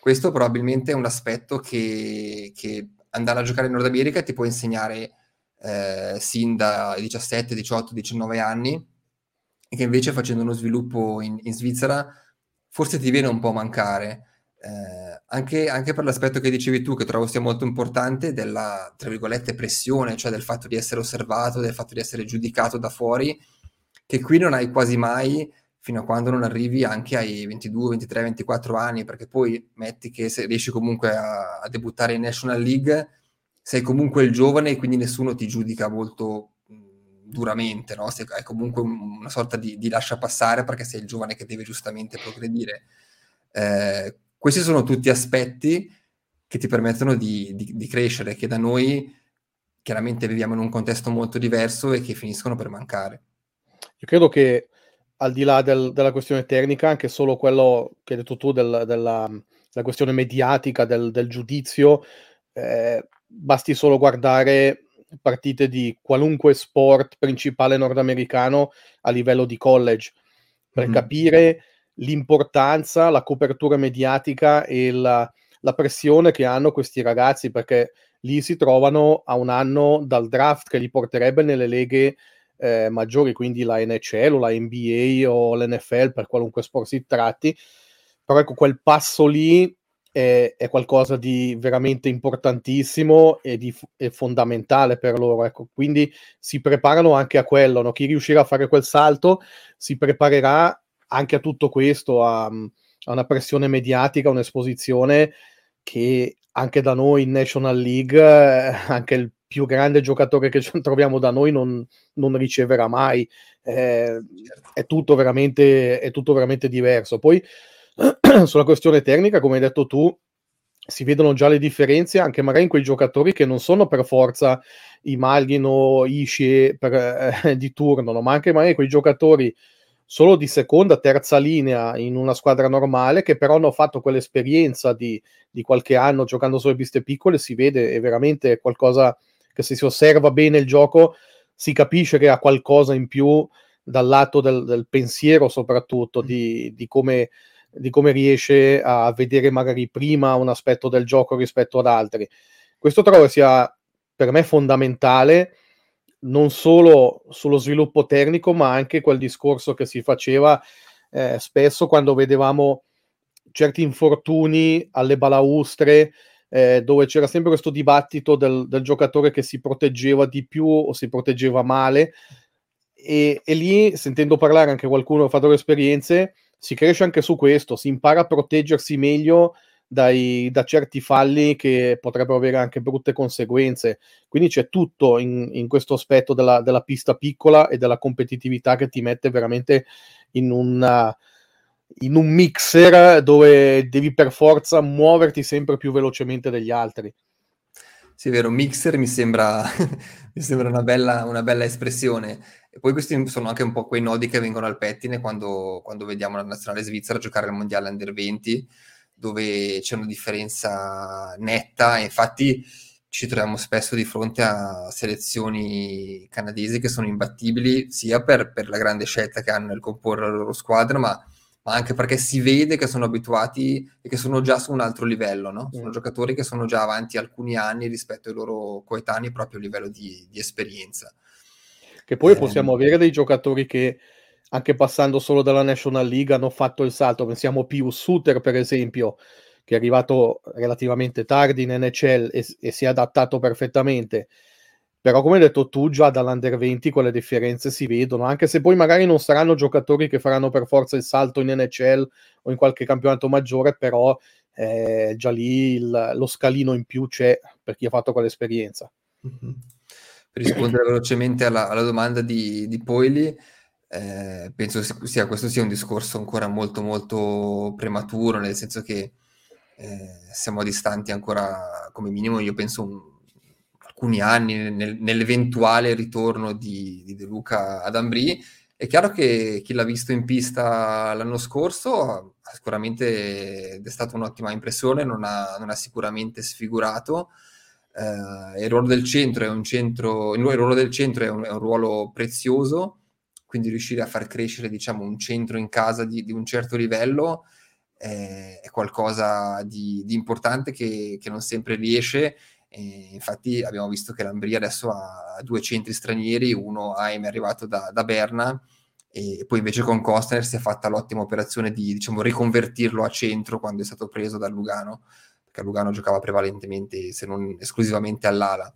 Questo probabilmente è un aspetto che, che andare a giocare in Nord America ti può insegnare eh, sin da 17, 18, 19 anni e che invece facendo uno sviluppo in, in Svizzera forse ti viene un po' a mancare eh, anche, anche, per l'aspetto che dicevi tu, che trovo sia molto importante, della, tra virgolette, pressione, cioè del fatto di essere osservato, del fatto di essere giudicato da fuori, che qui non hai quasi mai fino a quando non arrivi anche ai 22, 23, 24 anni, perché poi metti che se riesci comunque a, a debuttare in National League, sei comunque il giovane e quindi nessuno ti giudica molto duramente, no? Sei, hai comunque una sorta di, di lascia passare perché sei il giovane che deve giustamente progredire. Eh, questi sono tutti aspetti che ti permettono di, di, di, crescere, che da noi chiaramente viviamo in un contesto molto diverso e che finiscono per mancare. Io credo che al di là del, della questione tecnica, anche solo quello che hai detto tu del, della, della, questione mediatica, del, del giudizio, eh, basti solo guardare partite di qualunque sport principale nordamericano a livello di college per mm. capire l'importanza, la copertura mediatica e la, la pressione che hanno questi ragazzi perché lì si trovano a un anno dal draft che li porterebbe nelle leghe eh, maggiori, quindi la NHL o la NBA o l'NFL per qualunque sport si tratti. Però ecco, quel passo lì è, è qualcosa di veramente importantissimo e, di, fondamentale per loro. Ecco. Quindi si preparano anche a quello. No? Chi riuscirà a fare quel salto si preparerà anche a tutto questo, a, a una pressione mediatica, un'esposizione che anche da noi in National League, eh, anche il più grande giocatore che troviamo da noi non, non riceverà mai. Eh, è, tutto veramente, è tutto veramente diverso. Poi sulla questione tecnica, come hai detto tu, si vedono già le differenze anche magari in quei giocatori che non sono per forza i Malgin o per, eh, di turno, no? ma anche magari quei giocatori solo di seconda, terza linea in una squadra normale che però hanno fatto quell'esperienza di, di qualche anno giocando sulle piste piccole, si vede è veramente qualcosa che se si osserva bene il gioco si capisce che ha qualcosa in più dal lato del, del pensiero soprattutto di, di come di come riesce a vedere magari prima un aspetto del gioco rispetto ad altri. Questo trovo sia per me fondamentale non solo sullo sviluppo tecnico, ma anche quel discorso che si faceva eh, spesso quando vedevamo certi infortuni alle balaustre, eh, dove c'era sempre questo dibattito del, del, giocatore che si proteggeva di più o si proteggeva male. E, e lì, sentendo parlare anche qualcuno che ha fatto le esperienze, si cresce anche su questo, si impara a proteggersi meglio dai, da certi falli che potrebbero avere anche brutte conseguenze. Quindi c'è tutto in, in questo aspetto della, della, pista piccola e della competitività che ti mette veramente in, una, in un mixer dove devi per forza muoverti sempre più velocemente degli altri. Sì, è vero, mixer mi sembra, mi sembra una, bella, una bella espressione. E poi questi sono anche un po' quei nodi che vengono al pettine quando, quando vediamo la nazionale svizzera giocare al mondiale under 20, dove c'è una differenza netta. Infatti ci troviamo spesso di fronte a selezioni canadesi che sono imbattibili, sia per, per la grande scelta che hanno nel comporre la loro squadra, ma ma anche perché si vede che sono abituati e che sono già su un altro livello, no? Sono mm. giocatori che sono già avanti alcuni anni rispetto ai loro coetanei proprio a livello di, di esperienza. Che poi eh, possiamo avere dei giocatori che anche passando solo dalla National League hanno fatto il salto. Pensiamo a Pius Suter, per esempio, che è arrivato relativamente tardi in NHL e, e, si è adattato perfettamente. Però, come hai detto tu, già dall'Under 20 quelle differenze si vedono, anche se poi magari non saranno giocatori che faranno per forza il salto in NHL o in qualche campionato maggiore, però eh, già lì il, lo scalino in più c'è per chi ha fatto quell'esperienza. Mm-hmm per rispondere velocemente alla, alla, domanda di, di Poili, eh, penso sia, questo sia un discorso ancora molto molto prematuro, nel senso che eh, siamo distanti ancora come minimo, io penso un, alcuni anni nel, nell'eventuale ritorno di, di De Luca ad Ambri. È chiaro che chi l'ha visto in pista l'anno scorso ha sicuramente è stata un'ottima impressione, non ha, non ha sicuramente sfigurato eh, il ruolo del centro è un centro, il ruolo del centro è un, è un, ruolo prezioso, quindi riuscire a far crescere diciamo, un centro in casa di, di un certo livello è, è qualcosa di, di importante che, che, non sempre riesce. E infatti abbiamo visto che l'Ambria adesso ha due centri stranieri, uno Aim è arrivato da, da Berna e poi invece con Costner si è fatta l'ottima operazione di diciamo, riconvertirlo a centro quando è stato preso dal Lugano a Lugano giocava prevalentemente, se non esclusivamente all'ala.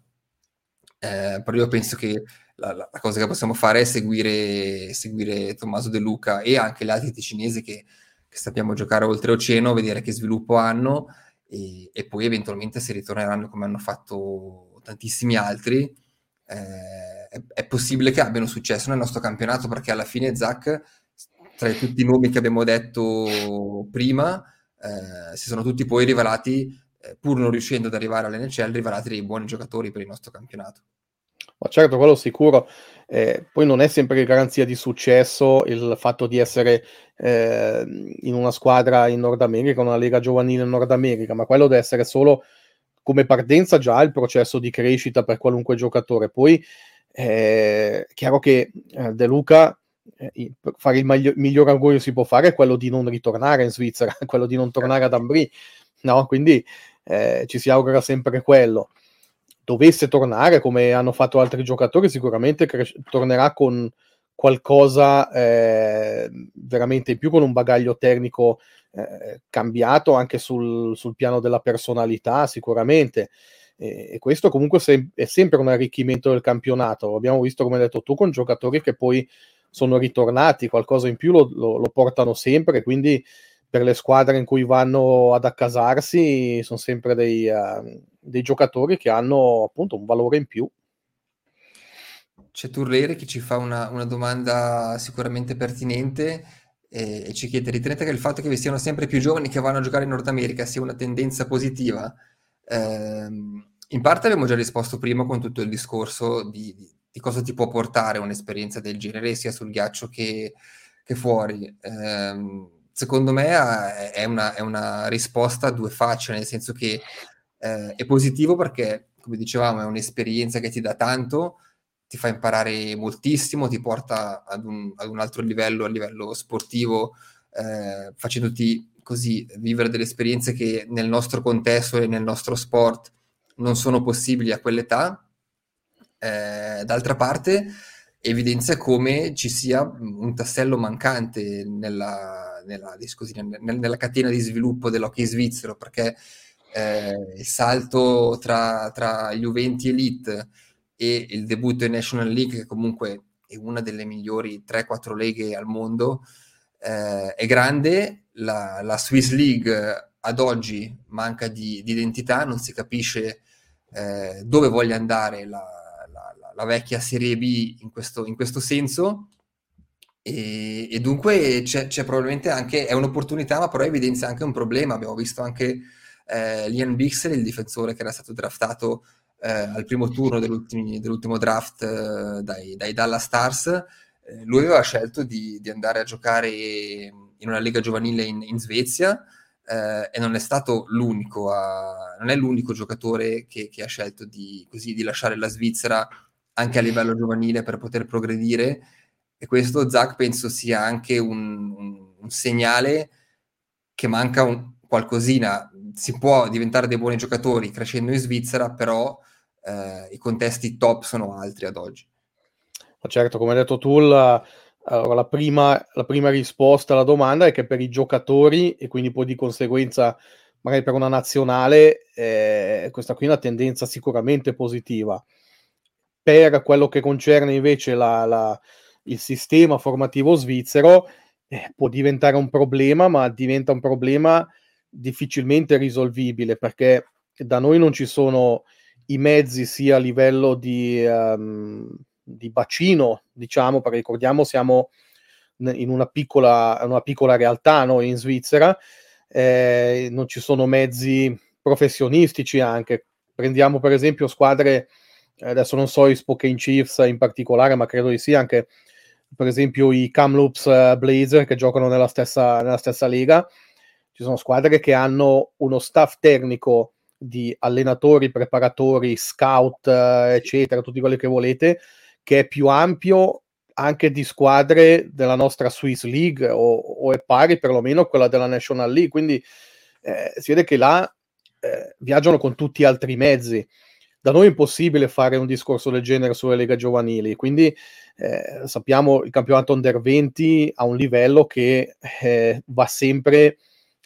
Eh, però io penso che la, la, cosa che possiamo fare è seguire, seguire Tommaso De Luca e anche gli altri ticinesi che, che sappiamo giocare oltreoceano, vedere che sviluppo hanno e, e, poi eventualmente se ritorneranno come hanno fatto tantissimi altri. Eh, è, è, possibile che abbiano successo nel nostro campionato perché alla fine Zach, tra tutti i nomi che abbiamo detto prima, eh, si sono tutti poi rivelati, eh, pur non riuscendo ad arrivare all'NCL, rivelati dei buoni giocatori per il nostro campionato. Ma certo, quello sicuro. Eh, poi non è sempre garanzia di successo il fatto di essere eh, in una squadra in Nord America, una lega giovanile in Nord America, ma quello deve essere solo come partenza già il processo di crescita per qualunque giocatore. Poi eh, è chiaro che eh, De Luca eh, fare il maglio- miglior augurio si può fare è quello di non ritornare in Svizzera, quello di non tornare ad Ambri, no? Quindi eh, ci si augura sempre quello. Dovesse tornare, come hanno fatto altri giocatori, sicuramente cre- tornerà con qualcosa eh, veramente in più, con un bagaglio tecnico eh, cambiato anche sul, sul, piano della personalità, sicuramente. E, e questo comunque se- è sempre un arricchimento del campionato. Abbiamo visto, come hai detto tu, con giocatori che poi sono ritornati, qualcosa in più lo, lo, lo, portano sempre, quindi per le squadre in cui vanno ad accasarsi sono sempre dei, uh, dei giocatori che hanno appunto un valore in più. C'è Turleri che ci fa una, una domanda sicuramente pertinente e, e, ci chiede: ritenete che il fatto che vi siano sempre più giovani che vanno a giocare in Nord America sia una tendenza positiva? Eh, in parte abbiamo già risposto prima con tutto il discorso di, di, di cosa ti può portare un'esperienza del genere, sia sul ghiaccio che, che fuori. Eh, secondo me è una, è una, risposta a due facce, nel senso che eh, è positivo perché, come dicevamo, è un'esperienza che ti dà tanto, ti fa imparare moltissimo, ti porta ad un, ad un altro livello, a livello sportivo, eh, facendoti così vivere delle esperienze che nel nostro contesto e nel nostro sport non sono possibili a quell'età. Eh, d'altra parte, evidenzia come ci sia un tassello mancante nella, nella, scusi, nella catena di sviluppo dell'hockey svizzero, perché eh, il salto tra, tra gli Uventi Elite e il debutto in National League, che comunque è una delle migliori 3-4 leghe al mondo, eh, è grande. La, la, Swiss League ad oggi manca di, di identità, non si capisce eh, dove voglia andare la, la vecchia Serie B in questo, in questo senso. E, e dunque c'è, c'è, probabilmente anche, è un'opportunità, ma però evidenzia anche un problema. Abbiamo visto anche eh, Lian Bixel, il difensore che era stato draftato eh, al primo turno dell'ultimo draft eh, dai, dai, Dallas Stars. Eh, lui aveva scelto di, di, andare a giocare in una lega giovanile in, in Svezia. Eh, e non è stato l'unico, a, non è l'unico giocatore che, che ha scelto di, così, di lasciare la Svizzera anche a livello giovanile per poter progredire e questo Zach penso sia anche un, un, un segnale che manca un, qualcosina. Si può diventare dei buoni giocatori crescendo in Svizzera, però eh, i contesti top sono altri ad oggi. Ma certo, come hai detto tu, la, la, prima, la prima risposta alla domanda è che per i giocatori e quindi poi di conseguenza magari per una nazionale, eh, questa qui è una tendenza sicuramente positiva per quello che concerne invece la, la, il sistema formativo svizzero, eh, può diventare un problema, ma diventa un problema difficilmente risolvibile perché da noi non ci sono i mezzi sia a livello di, um, di bacino, diciamo, perché ricordiamo siamo in una piccola, una piccola realtà noi in Svizzera, eh, non ci sono mezzi professionistici anche. Prendiamo per esempio squadre adesso non so i Spokane Chiefs in particolare, ma credo di sì anche per esempio i Kamloops uh, Blazer che giocano nella stessa, nella stessa lega. Ci sono squadre che hanno uno staff tecnico di allenatori, preparatori, scout, uh, eccetera, tutti quelli che volete, che è più ampio anche di squadre della nostra Swiss League o, o è pari perlomeno quella della National League. Quindi eh, si vede che là eh, viaggiano con tutti altri mezzi da noi è impossibile fare un discorso del genere sulle leghe giovanili, quindi eh, sappiamo il campionato under 20 ha un livello che eh, va sempre,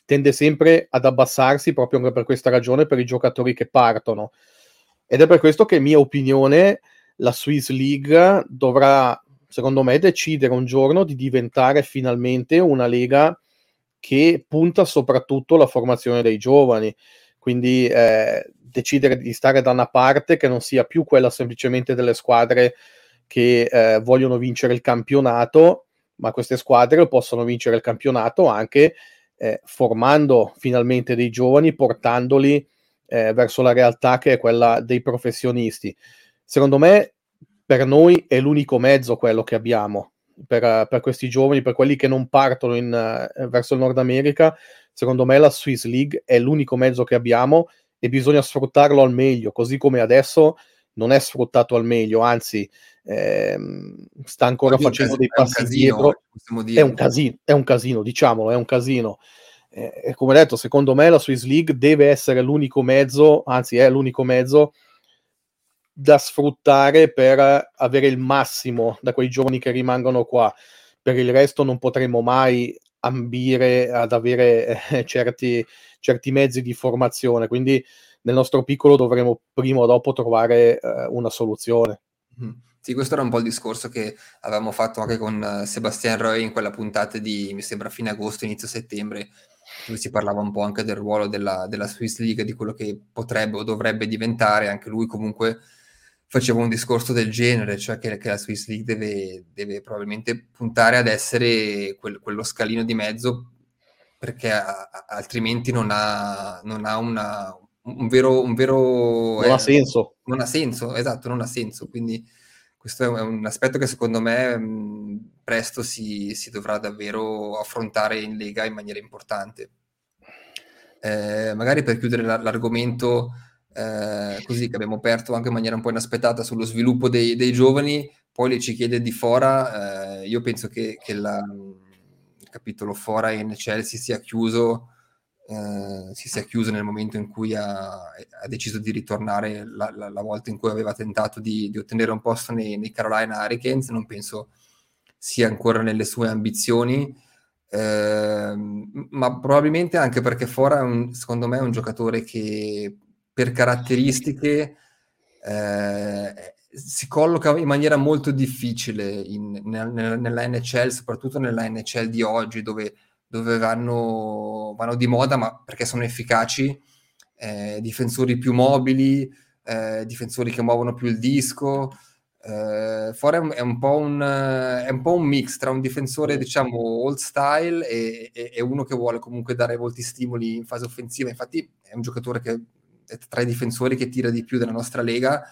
tende sempre ad abbassarsi proprio anche per questa ragione per i giocatori che partono. Ed è per questo che, mia opinione, la Swiss League dovrà, secondo me, decidere un giorno di diventare finalmente una lega che punta soprattutto alla formazione dei giovani. Quindi eh, decidere di stare da una parte che non sia più quella semplicemente delle squadre che eh, vogliono vincere il campionato, ma queste squadre possono vincere il campionato anche eh, formando finalmente dei giovani, portandoli eh, verso la realtà che è quella dei professionisti. Secondo me, per noi è l'unico mezzo quello che abbiamo per, per questi giovani, per quelli che non partono in, uh, verso il Nord America. Secondo me la Swiss League è l'unico mezzo che abbiamo e bisogna sfruttarlo al meglio, così come adesso non è sfruttato al meglio, anzi ehm, sta ancora Oddio, facendo dei passi dietro. È un, casino, è un casino, diciamolo, è un casino. Eh, come detto, secondo me la Swiss League deve essere l'unico mezzo, anzi è l'unico mezzo da sfruttare per avere il massimo da quei giovani che rimangono qua. Per il resto non potremo mai ambire ad avere eh, certi, certi, mezzi di formazione, quindi nel nostro piccolo dovremo prima o dopo trovare eh, una soluzione. Mm. Sì, questo era un po' il discorso che avevamo fatto anche con uh, Sebastian Roy in quella puntata di, mi sembra, fine agosto, inizio settembre, dove si parlava un po' anche del ruolo della, della Swiss League, di quello che potrebbe o dovrebbe diventare, anche lui comunque faceva un discorso del genere, cioè che, che la Swiss League deve, deve, probabilmente puntare ad essere quel, quello scalino di mezzo perché a, a, altrimenti non ha, non ha una, un vero... Un vero non eh, ha senso. Non ha senso, esatto, non ha senso. Quindi questo è un aspetto che secondo me mh, presto si, si, dovrà davvero affrontare in Lega in maniera importante. Eh, magari per chiudere l'argomento eh, così che abbiamo aperto anche in maniera un po' inaspettata sullo sviluppo dei, dei giovani, poi le ci chiede di fora, eh, io penso che, che la, il capitolo fora in Chelsea sia chiuso eh, si sia chiuso nel momento in cui ha, ha deciso di ritornare la, la, la, volta in cui aveva tentato di, di ottenere un posto nei, nei, Carolina Hurricanes, non penso sia ancora nelle sue ambizioni, eh, ma probabilmente anche perché Fora, è un, secondo me, è un giocatore che per caratteristiche eh, si colloca in maniera molto difficile in, nella, nella NHL, soprattutto nella NHL di oggi, dove dove vanno, vanno di moda, ma perché sono efficaci, eh, difensori più mobili, eh, difensori che muovono più il disco. Eh, Fora è è un po' un mix tra un difensore, diciamo, old style e, e, e, uno che vuole comunque dare molti stimoli in fase offensiva. Infatti è un giocatore che tra i difensori che tira di più della nostra lega.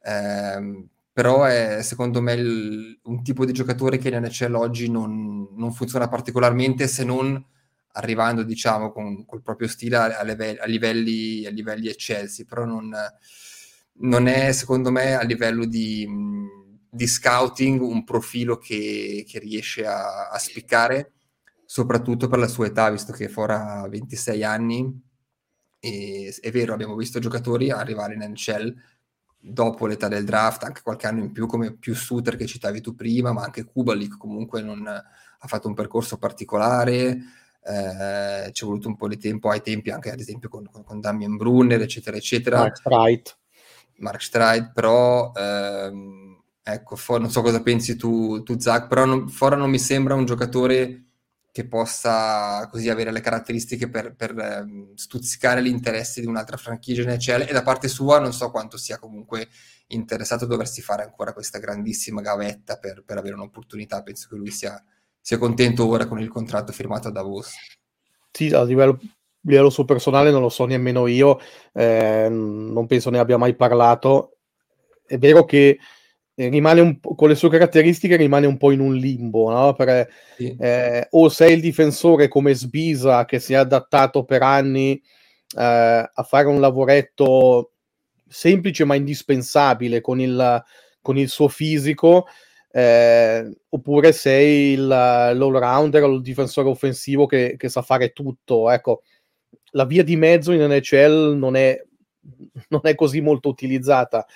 Eh, però è secondo me il, un tipo di giocatore che in NHL oggi non, non, funziona particolarmente se non arrivando diciamo con col proprio stile a, livelli, a, livelli, a livelli eccelsi, però non, non, è secondo me a livello di, di scouting un profilo che, che riesce a, a, spiccare, soprattutto per la sua età, visto che Fora 26 anni. E, è vero, abbiamo visto giocatori arrivare in NHL dopo l'età del draft, anche qualche anno in più, come più Suter che citavi tu prima, ma anche Kubalik comunque non, ha fatto un percorso particolare, eh, ci è voluto un po' di tempo ai tempi anche ad esempio con, con, con Damien Brunner, eccetera, eccetera. Mark Streit. Mark Streit, però ehm, ecco, for, non so cosa pensi tu, tu Zach, però non, Fora non mi sembra un giocatore che possa così avere le caratteristiche per, per eh, stuzzicare l'interesse di un'altra franchigia NHL e da parte sua non so quanto sia comunque interessato a doversi fare ancora questa grandissima gavetta per, per avere un'opportunità. Penso che lui sia, sia, contento ora con il contratto firmato a Davos. Sì, a livello, livello suo personale non lo so nemmeno io, eh, non penso ne abbia mai parlato. È vero che rimane un po', con le sue caratteristiche rimane un po' in un limbo, no? Perché, sì. eh, o sei il difensore come Sbisa che si è adattato per anni eh, a fare un lavoretto semplice ma indispensabile con il, con il suo fisico, eh, oppure sei il, l'all-rounder o il difensore offensivo che, che, sa fare tutto. Ecco, la via di mezzo in NHL non è, non è così molto utilizzata.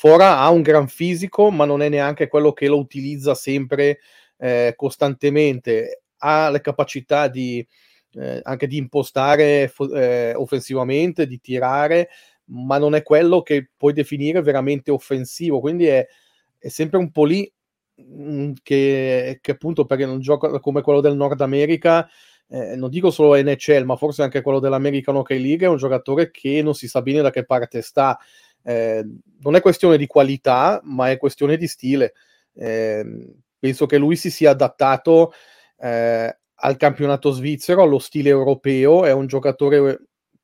Fora ha un gran fisico, ma non è neanche quello che lo utilizza sempre eh, costantemente. Ha le capacità di, eh, anche di impostare eh, offensivamente, di tirare, ma non è quello che puoi definire veramente offensivo. Quindi è, è sempre un po' lì mm, che, che, appunto perché non gioca come quello del Nord America. Eh, non dico solo NHL, ma forse anche quello dell'American Hockey League è un giocatore che non si sa bene da che parte sta eh, non è questione di qualità, ma è questione di stile. Eh, penso che lui si sia adattato eh, al campionato svizzero, allo stile europeo, è un giocatore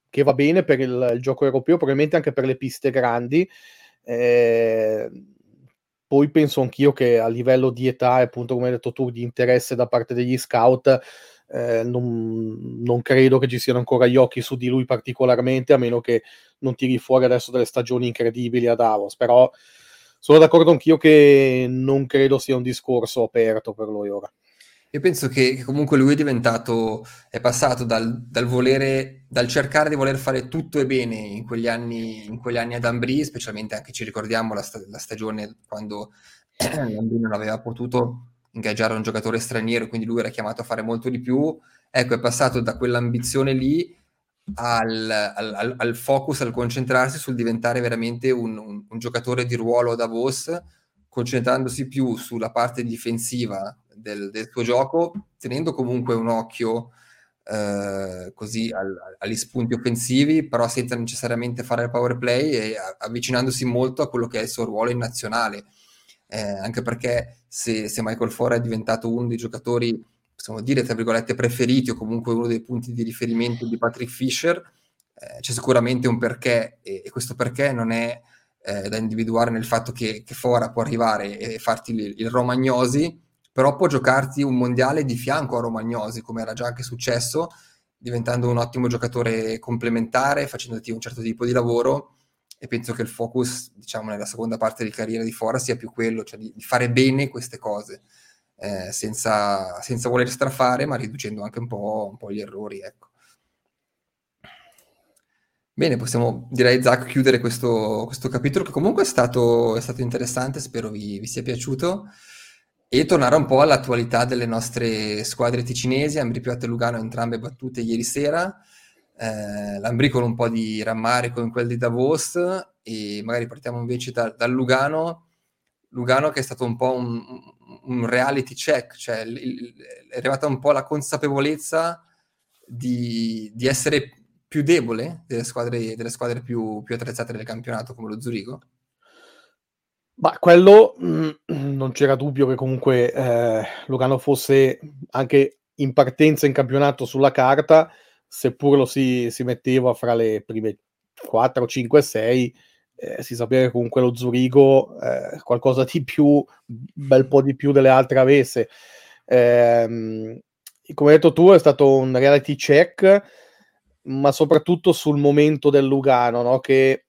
che va bene per il, il gioco europeo, probabilmente anche per le piste grandi. Eh, poi penso anch'io che a livello di età e appunto come hai detto tu di interesse da parte degli scout eh, non, non, credo che ci siano ancora gli occhi su di lui particolarmente, a meno che non tiri fuori adesso delle stagioni incredibili a Davos. Però sono d'accordo anch'io che non credo sia un discorso aperto per lui ora. Io penso che, che comunque lui è diventato, è passato dal, dal, volere, dal cercare di voler fare tutto e bene in quegli anni, in quegli anni ad Ambri, specialmente anche ci ricordiamo la, sta, la stagione quando Ambri non aveva potuto ingaggiare un giocatore straniero, quindi lui era chiamato a fare molto di più. Ecco, è passato da quell'ambizione lì al, al, al focus, al concentrarsi sul diventare veramente un, un, un, giocatore di ruolo da boss, concentrandosi più sulla parte difensiva del, del suo gioco, tenendo comunque un occhio eh, così al, agli spunti offensivi, però senza necessariamente fare il power play e avvicinandosi molto a quello che è il suo ruolo in nazionale. Eh, anche perché se, se Michael Fora è diventato uno dei giocatori, possiamo dire, tra virgolette, preferiti o comunque uno dei punti di riferimento di Patrick Fisher, eh, c'è sicuramente un perché e, e questo perché non è eh, da individuare nel fatto che, che, Fora può arrivare e farti il, il Romagnosi, però può giocarti un mondiale di fianco a Romagnosi, come era già anche successo, diventando un ottimo giocatore complementare, facendoti un certo tipo di lavoro e penso che il focus, diciamo, nella seconda parte di carriera di Fora sia più quello, cioè di, fare bene queste cose, eh, senza, senza, voler strafare, ma riducendo anche un po', un po gli errori, ecco. Bene, possiamo direi Zach chiudere questo, questo capitolo che comunque è stato, è stato interessante, spero vi, vi sia piaciuto e tornare un po' all'attualità delle nostre squadre ticinesi, Ambripiotta e Lugano entrambe battute ieri sera, eh, l'Ambri con un po' di rammarico in quel di Davos e magari partiamo invece da, dal Lugano, Lugano che è stato un po' un, un reality check, cioè il, è arrivata un po' la consapevolezza di, di essere più debole delle squadre, delle squadre più, più attrezzate del campionato come lo Zurigo? Ma quello mh, mm, non c'era dubbio che comunque eh, Lugano fosse anche in partenza in campionato sulla carta, seppur lo si, si metteva fra le prime 4, 5, 6, eh, si sapeva che comunque lo Zurigo eh, qualcosa di più, bel po' di più delle altre avesse. Eh, come hai detto tu, è stato un reality check, ma soprattutto sul momento del Lugano, no? che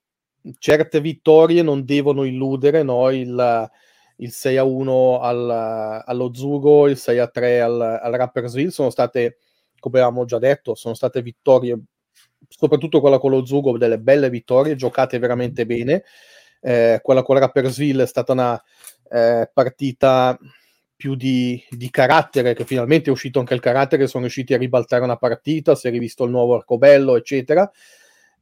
certe vittorie non devono illudere no? il, il 6 a 1 al, allo Zugo, il 6 a 3 al, al Rappersville sono state, come avevamo già detto, sono state vittorie, soprattutto quella con lo Zugo, delle belle vittorie, giocate veramente bene. Eh, quella con il Rappersville è stata una eh, partita più di, di, carattere, che finalmente è uscito anche il carattere, sono riusciti a ribaltare una partita, si è rivisto il nuovo arcobello, eccetera.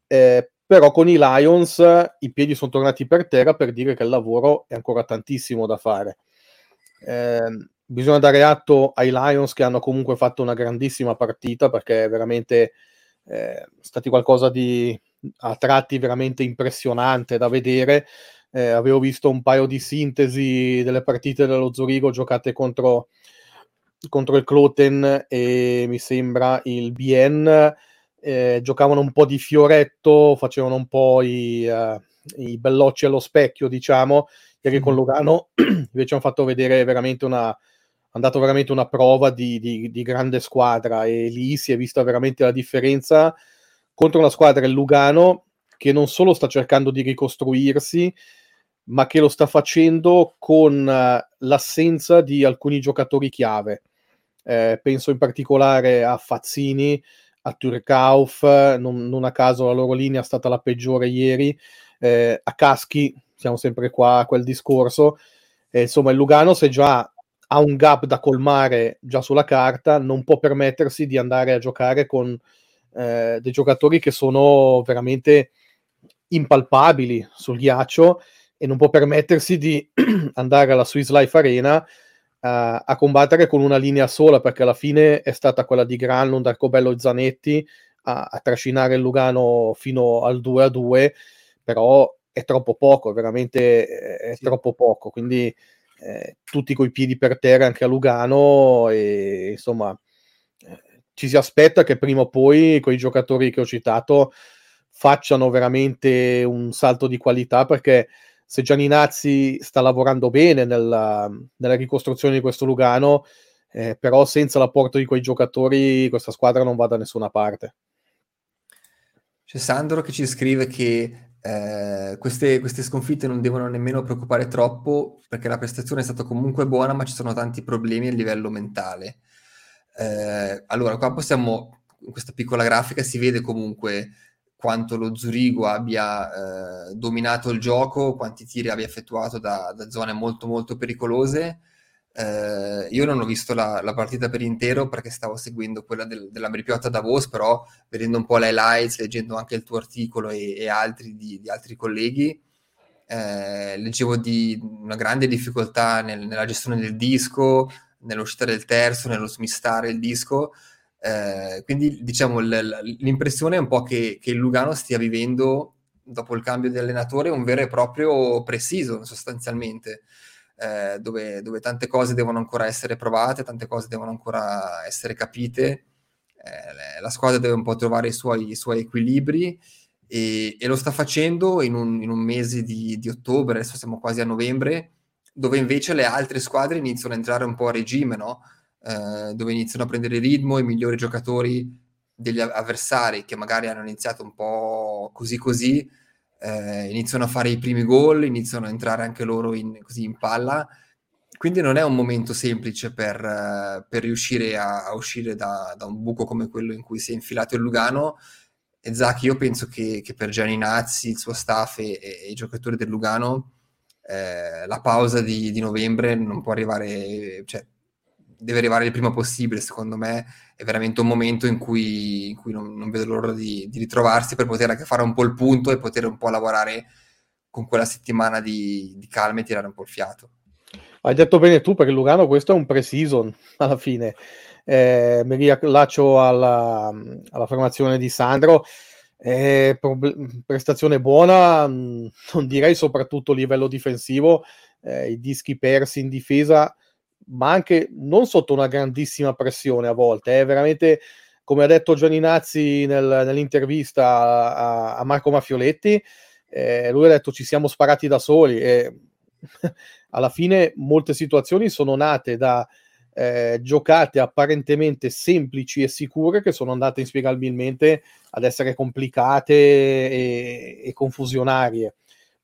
Eh, però con i Lions i piedi sono tornati per terra per dire che il lavoro è ancora tantissimo da fare. Eh, bisogna dare atto ai Lions che hanno comunque fatto una grandissima partita perché è veramente eh, stati qualcosa di a tratti veramente impressionante da vedere. Eh, avevo visto un paio di sintesi delle partite dello Zurigo giocate contro, contro il Cloten e mi sembra il BN eh, giocavano un po' di fioretto, facevano un po' i, uh, i bellocci allo specchio, diciamo, perché con Lugano invece hanno fatto vedere veramente una, hanno dato veramente una prova di, di, di, grande squadra e lì si è vista veramente la differenza contro una squadra, il Lugano, che non solo sta cercando di ricostruirsi, ma che lo sta facendo con uh, l'assenza di alcuni giocatori chiave. Eh, penso in particolare a Fazzini, a Turkauf, non, non, a caso la loro linea è stata la peggiore ieri, eh, a Caschi, siamo sempre qua a quel discorso, eh, insomma il Lugano se già ha un gap da colmare già sulla carta, non può permettersi di andare a giocare con eh, dei giocatori che sono veramente impalpabili sul ghiaccio e non può permettersi di andare alla Swiss Life Arena a, a, combattere con una linea sola, perché alla fine è stata quella di Granlund, Arcobello e Zanetti a, a trascinare il Lugano fino al 2 a 2, però è troppo poco, veramente è sì. troppo poco. Quindi eh, tutti coi piedi per terra anche a Lugano e insomma eh, ci si aspetta che prima o poi quei giocatori che ho citato facciano veramente un salto di qualità perché se Gianinazzi sta lavorando bene nella, nella ricostruzione di questo Lugano, eh, però senza l'apporto di quei giocatori questa squadra non va da nessuna parte. C'è Sandro che ci scrive che eh, queste, queste, sconfitte non devono nemmeno preoccupare troppo perché la prestazione è stata comunque buona, ma ci sono tanti problemi a livello mentale. Eh, allora, qua possiamo, in questa piccola grafica si vede comunque quanto lo Zurigo abbia eh, dominato il gioco, quanti tiri abbia effettuato da, da zone molto molto pericolose. Eh, io non ho visto la, la, partita per intero perché stavo seguendo quella del, della Meripiotta Davos, però vedendo un po' le highlights, leggendo anche il tuo articolo e, e altri di, di, altri colleghi, eh, leggevo di una grande difficoltà nel, nella gestione del disco, nell'uscita del terzo, nello smistare il disco. Eh, quindi diciamo l- l'impressione è un po' che, che, il Lugano stia vivendo, dopo il cambio di allenatore, un vero e proprio pre-season sostanzialmente, eh, dove, dove, tante cose devono ancora essere provate, tante cose devono ancora essere capite, eh, la squadra deve un po' trovare i suoi, i suoi equilibri e, e, lo sta facendo in un, in un mese di, di ottobre, adesso siamo quasi a novembre, dove invece le altre squadre iniziano a entrare un po' a regime, no? eh, dove iniziano a prendere ritmo i migliori giocatori degli avversari che magari hanno iniziato un po' così così, eh, iniziano a fare i primi gol, iniziano a entrare anche loro in, così in palla. Quindi non è un momento semplice per, uh, per riuscire a, a uscire da, da, un buco come quello in cui si è infilato il Lugano. E Zacchi, io penso che, che per Gianni Nazzi, il suo staff e, e i giocatori del Lugano, eh, la pausa di, di, novembre non può arrivare, cioè deve arrivare il prima possibile, secondo me è veramente un momento in cui, in cui non, non, vedo l'ora di, di, ritrovarsi per poter anche fare un po' il punto e poter un po' lavorare con quella settimana di, di calma e tirare un po' il fiato. Hai detto bene tu, perché Lugano questo è un pre-season alla fine. Eh, mi riallaccio alla, alla formazione di Sandro. Eh, pro- prestazione buona, non direi soprattutto a livello difensivo, eh, i dischi persi in difesa, ma anche non sotto una grandissima pressione a volte, è veramente come ha detto Gianni Nazzi nel, nell'intervista a, a, Marco Maffioletti, eh, lui ha detto ci siamo sparati da soli e alla fine molte situazioni sono nate da eh, giocate apparentemente semplici e sicure che sono andate inspiegabilmente ad essere complicate e, e confusionarie.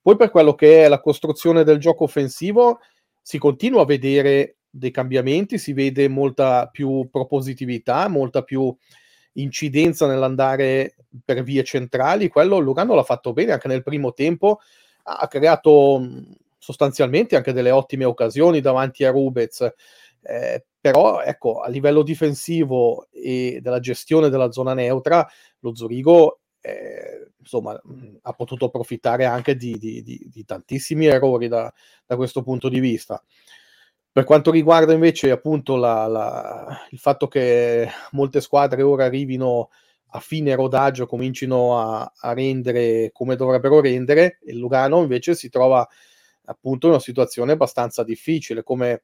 Poi per quello che è la costruzione del gioco offensivo si continua a vedere dei cambiamenti, si vede molta più propositività, molta più incidenza nell'andare per vie centrali. Quello Lugano l'ha fatto bene anche nel primo tempo, ha creato sostanzialmente anche delle ottime occasioni davanti a Rubez. Eh, però ecco, a livello difensivo e della gestione della zona neutra, lo Zurigo eh, insomma, ha potuto approfittare anche di, di, di, di tantissimi errori da, da, questo punto di vista. Per quanto riguarda invece appunto la, la, il fatto che molte squadre ora arrivino a fine rodaggio, comincino a, a rendere come dovrebbero rendere, il Lugano invece si trova appunto in una situazione abbastanza difficile, come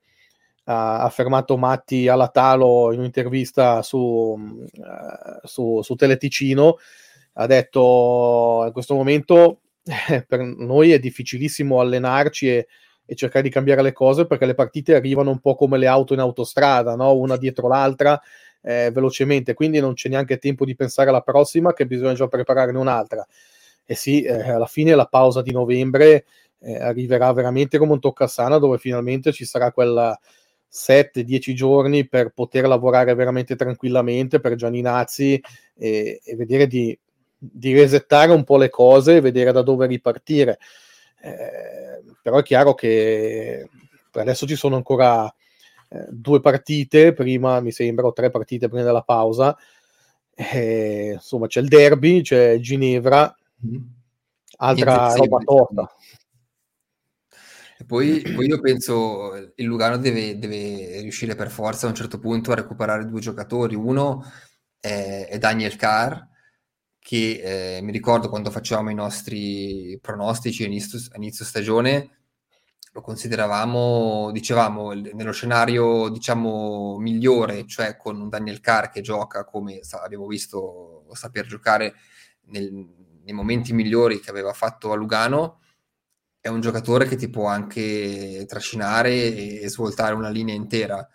ha affermato Matti Alatalo in un'intervista su, uh, su, su Teleticino, ha detto in questo momento eh, per noi è difficilissimo allenarci e, e, cercare di cambiare le cose perché le partite arrivano un po' come le auto in autostrada, no? una dietro l'altra eh, velocemente, quindi non c'è neanche tempo di pensare alla prossima che bisogna già prepararne un'altra. E sì, eh, alla fine la pausa di novembre eh, arriverà veramente come un toccasana dove finalmente ci sarà quella 7-10 giorni per poter lavorare veramente tranquillamente per Gianninazzi e, e vedere di, di, resettare un po' le cose e vedere da dove ripartire. Eh, però è chiaro che adesso ci sono ancora eh, due partite prima, mi sembra, o tre partite prima della pausa. Eh, insomma, c'è il derby, c'è Ginevra, mm-hmm. altra roba tosta. E poi, poi io penso il Lugano deve, deve, riuscire per forza a un certo punto a recuperare due giocatori. Uno è, è Daniel Carr, che eh, mi ricordo quando facevamo i nostri pronostici a inizio, inizio stagione, lo consideravamo, dicevamo, nello scenario diciamo migliore, cioè con un Daniel Carr che gioca come abbiamo visto saper giocare nel, nei momenti migliori che aveva fatto a Lugano è un giocatore che ti può anche trascinare e svoltare una linea intera.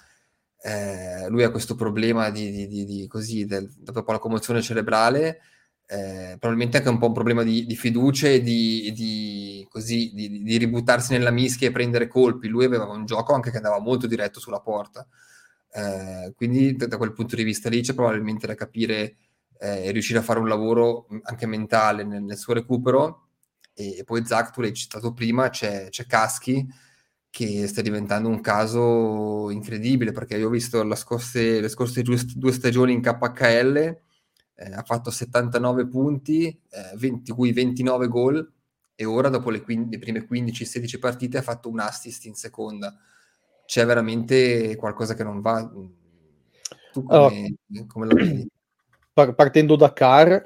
Eh, lui ha questo problema di, di, di, di così, del, dopo la commozione cerebrale, eh, probabilmente anche un po' un problema di, fiducia e di, così, di, ributtarsi nella mischia e prendere colpi. Lui aveva un gioco anche che andava molto diretto sulla porta. Eh, quindi da, da, quel punto di vista lì c'è probabilmente da capire eh, e riuscire a fare un lavoro anche mentale nel, nel suo recupero e, poi Zach, tu l'hai citato prima, c'è, c'è Caschi che sta diventando un caso incredibile perché io ho visto scorse, le scorse due, stagioni in KHL, eh, ha fatto 79 punti, eh, 20, di cui 29 gol e ora dopo le, quindi, le prime 15-16 partite ha fatto un assist in seconda. C'è veramente qualcosa che non va. Tu come, allora, come lo vedi? Partendo da Carr,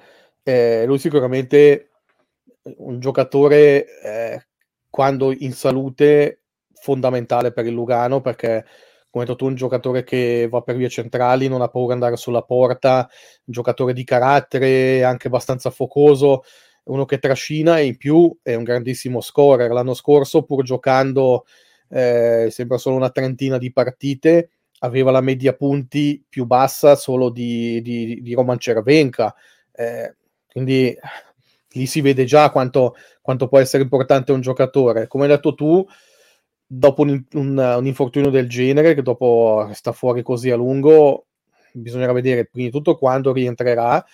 eh, lui sicuramente un giocatore eh, quando in salute fondamentale per il Lugano perché come hai detto tu un giocatore che va per vie centrali non ha paura di andare sulla porta un giocatore di carattere anche abbastanza focoso uno che trascina e in più è un grandissimo scorer l'anno scorso pur giocando eh, sembra solo una trentina di partite aveva la media punti più bassa solo di, di, di Roman Cervenka eh, quindi lì si vede già quanto, quanto, può essere importante un giocatore. Come hai detto tu, dopo un, un, un, infortunio del genere, che dopo sta fuori così a lungo, bisognerà vedere prima di tutto quando rientrerà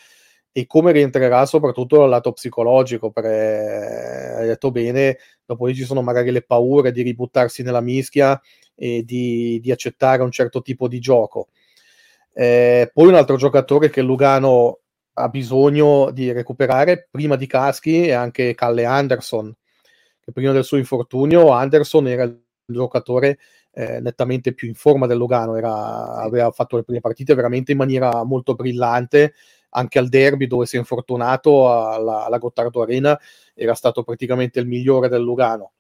e come rientrerà soprattutto dal lato psicologico, perché hai detto bene, dopo lì ci sono magari le paure di ributtarsi nella mischia e di, di accettare un certo tipo di gioco. Eh, poi un altro giocatore che Lugano ha bisogno di recuperare prima di Caschi e anche Calle Anderson, prima del suo infortunio Anderson era il giocatore eh, nettamente più in forma del Lugano, era, aveva fatto le prime partite veramente in maniera molto brillante, anche al derby dove si è infortunato alla, alla Gottardo Arena era stato praticamente il migliore del Lugano.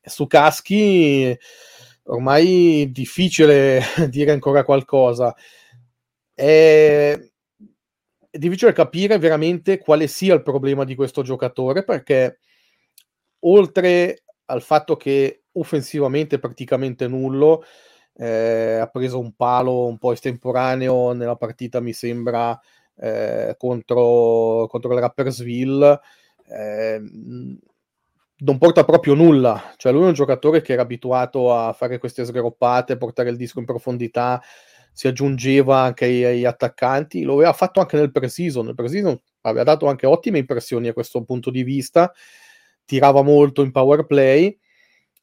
Su Caschi ormai difficile dire ancora qualcosa. È, è difficile capire veramente quale sia il problema di questo giocatore perché oltre al fatto che offensivamente praticamente nullo, eh, ha preso un palo un po' estemporaneo nella partita, mi sembra, eh, contro, contro il Rappersville. Eh, non porta proprio nulla, cioè lui è un giocatore che era abituato a fare queste sgroppate, portare il disco in profondità, si aggiungeva anche ai, ai, attaccanti, lo aveva fatto anche nel pre-season, nel pre-season aveva dato anche ottime impressioni a questo punto di vista, tirava molto in power play,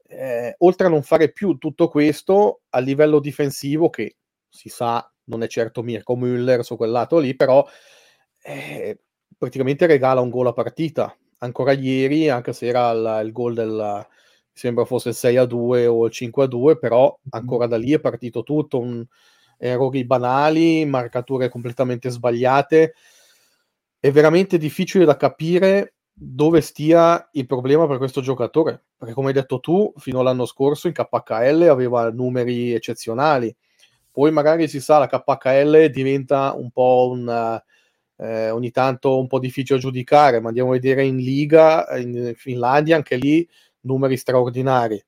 eh, oltre a non fare più tutto questo a livello difensivo che si sa non è certo Mirko Müller su quel lato lì, però eh, praticamente regala un gol a partita. Ancora ieri, anche se era il, il gol del, sembra fosse il 6 a 2 o il 5 a 2, però ancora da lì è partito tutto. Un, errori banali, marcature completamente sbagliate. È veramente difficile da capire dove stia il problema per questo giocatore, perché come hai detto tu, fino all'anno scorso in KHL aveva numeri eccezionali. Poi magari si sa, la KHL diventa un po' un, eh, ogni tanto un po' difficile giudicare, ma andiamo a vedere in Liga, in Finlandia, anche lì numeri straordinari.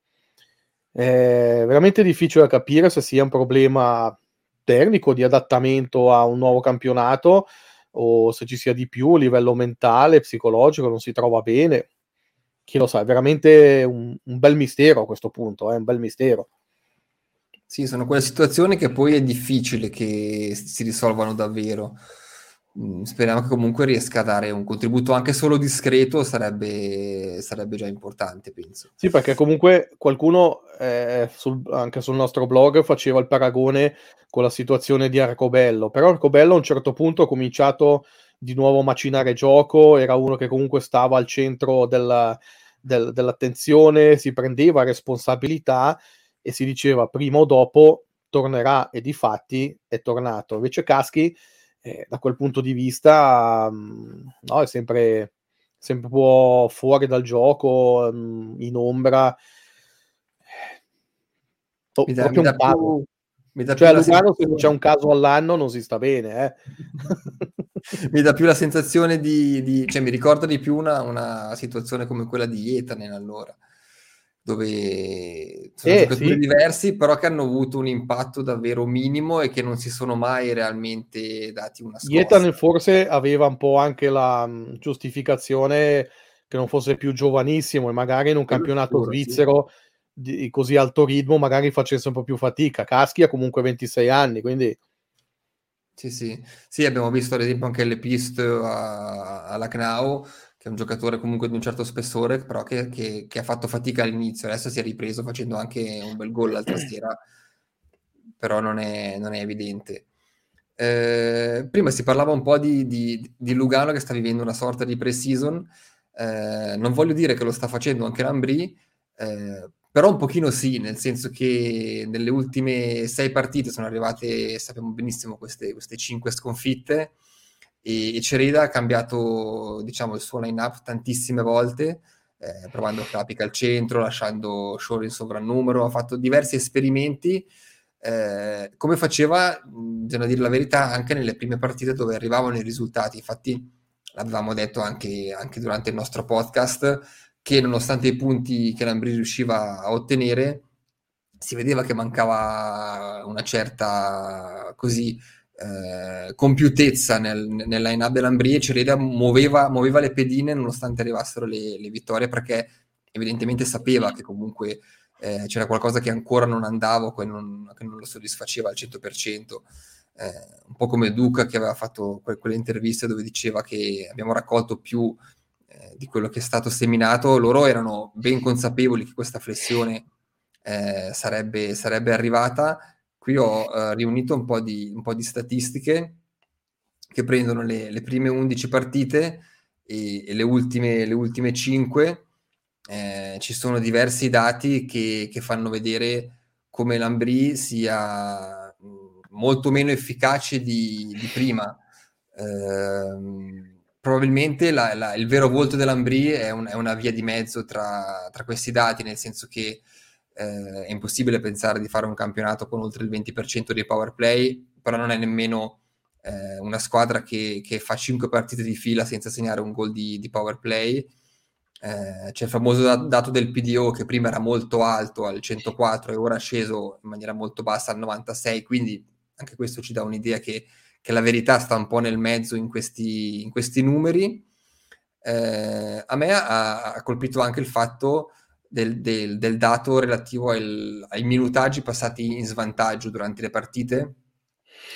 È veramente difficile da capire se sia un problema tecnico di adattamento a un nuovo campionato o se ci sia di più a livello mentale, psicologico, non si trova bene. Chi lo sa, è veramente un, un bel mistero a questo punto, è eh, un bel mistero. Sì, sono quelle situazioni che poi è difficile che si risolvano davvero. Mm, speriamo che comunque riesca a dare un contributo anche solo discreto, sarebbe, sarebbe già importante, penso. Sì, perché comunque qualcuno eh, sul, anche sul nostro blog faceva il paragone con la situazione di Arcobello, però Arcobello a un certo punto ha cominciato di nuovo a macinare gioco, era uno che comunque stava al centro della, del, dell'attenzione, si prendeva responsabilità e si diceva prima o dopo tornerà e di fatti è tornato. Invece Caschi eh, da quel punto di vista mh, no, è sempre, sempre un po' fuori dal gioco, mh, in ombra. Oh, mi dà, mi dà più, mi dà cioè, Lugano, se c'è un caso all'anno, non si sta bene. Eh. mi dà più la sensazione di, di, cioè mi ricorda di più una, una situazione come quella di Ietanen allora dove sono eh, giocatori sì. diversi, però che hanno avuto un impatto davvero minimo e che non si sono mai realmente dati una scossa. Ietan forse aveva un po' anche la mm, giustificazione che non fosse più giovanissimo e magari in un campionato sicuro, svizzero sì. di così alto ritmo magari facesse un po' più fatica. Caschi ha comunque 26 anni, quindi... Sì, sì. Sì, abbiamo visto ad esempio anche le piste alla CNAO è un giocatore comunque di un certo spessore, però che, che, che, ha fatto fatica all'inizio, adesso si è ripreso facendo anche un bel gol l'altra sera, però non è, non è evidente. Eh, prima si parlava un po' di, di, di, Lugano che sta vivendo una sorta di pre-season, eh, non voglio dire che lo sta facendo anche l'Ambri, eh, però un pochino sì, nel senso che nelle ultime sei partite sono arrivate, sappiamo benissimo, queste, queste cinque sconfitte e, Cereda ha cambiato diciamo, il suo line-up tantissime volte, eh, provando Capica al centro, lasciando Shore in sovrannumero, ha fatto diversi esperimenti, eh, come faceva, bisogna dire la verità, anche nelle prime partite dove arrivavano i risultati. Infatti l'avevamo detto anche, anche durante il nostro podcast, che nonostante i punti che Lambri riusciva a ottenere, si vedeva che mancava una certa così eh, compiutezza nel, nel line-up dell'Ambri e Cereda muoveva, muoveva, le pedine nonostante arrivassero le, le, vittorie perché evidentemente sapeva che comunque eh, c'era qualcosa che ancora non andava che non, che non lo soddisfaceva al 100%. Eh, un po' come Duca che aveva fatto que- quelle interviste dove diceva che abbiamo raccolto più eh, di quello che è stato seminato, loro erano ben consapevoli che questa flessione eh, sarebbe, sarebbe, arrivata. Qui ho eh, riunito un po, di, un po' di statistiche che prendono le, le prime 11 partite e, e le, ultime, le ultime 5 eh, ci sono diversi dati che, che fanno vedere come l'Ambri sia molto meno efficace di, di prima. Eh, probabilmente la, la, il vero volto dell'Ambri è, un, è, una via di mezzo tra, tra, questi dati, nel senso che eh, è impossibile pensare di fare un campionato con oltre il 20% dei power play, però non è nemmeno eh, una squadra che, che, fa 5 partite di fila senza segnare un gol di, di power play eh, c'è il famoso dato del PDO che prima era molto alto al 104 e ora è sceso in maniera molto bassa al 96, quindi anche questo ci dà un'idea che, che la verità sta un po' nel mezzo in questi, in questi numeri. Eh, a me ha, ha, colpito anche il fatto del, del, del dato relativo al, ai minutaggi passati in svantaggio durante le partite.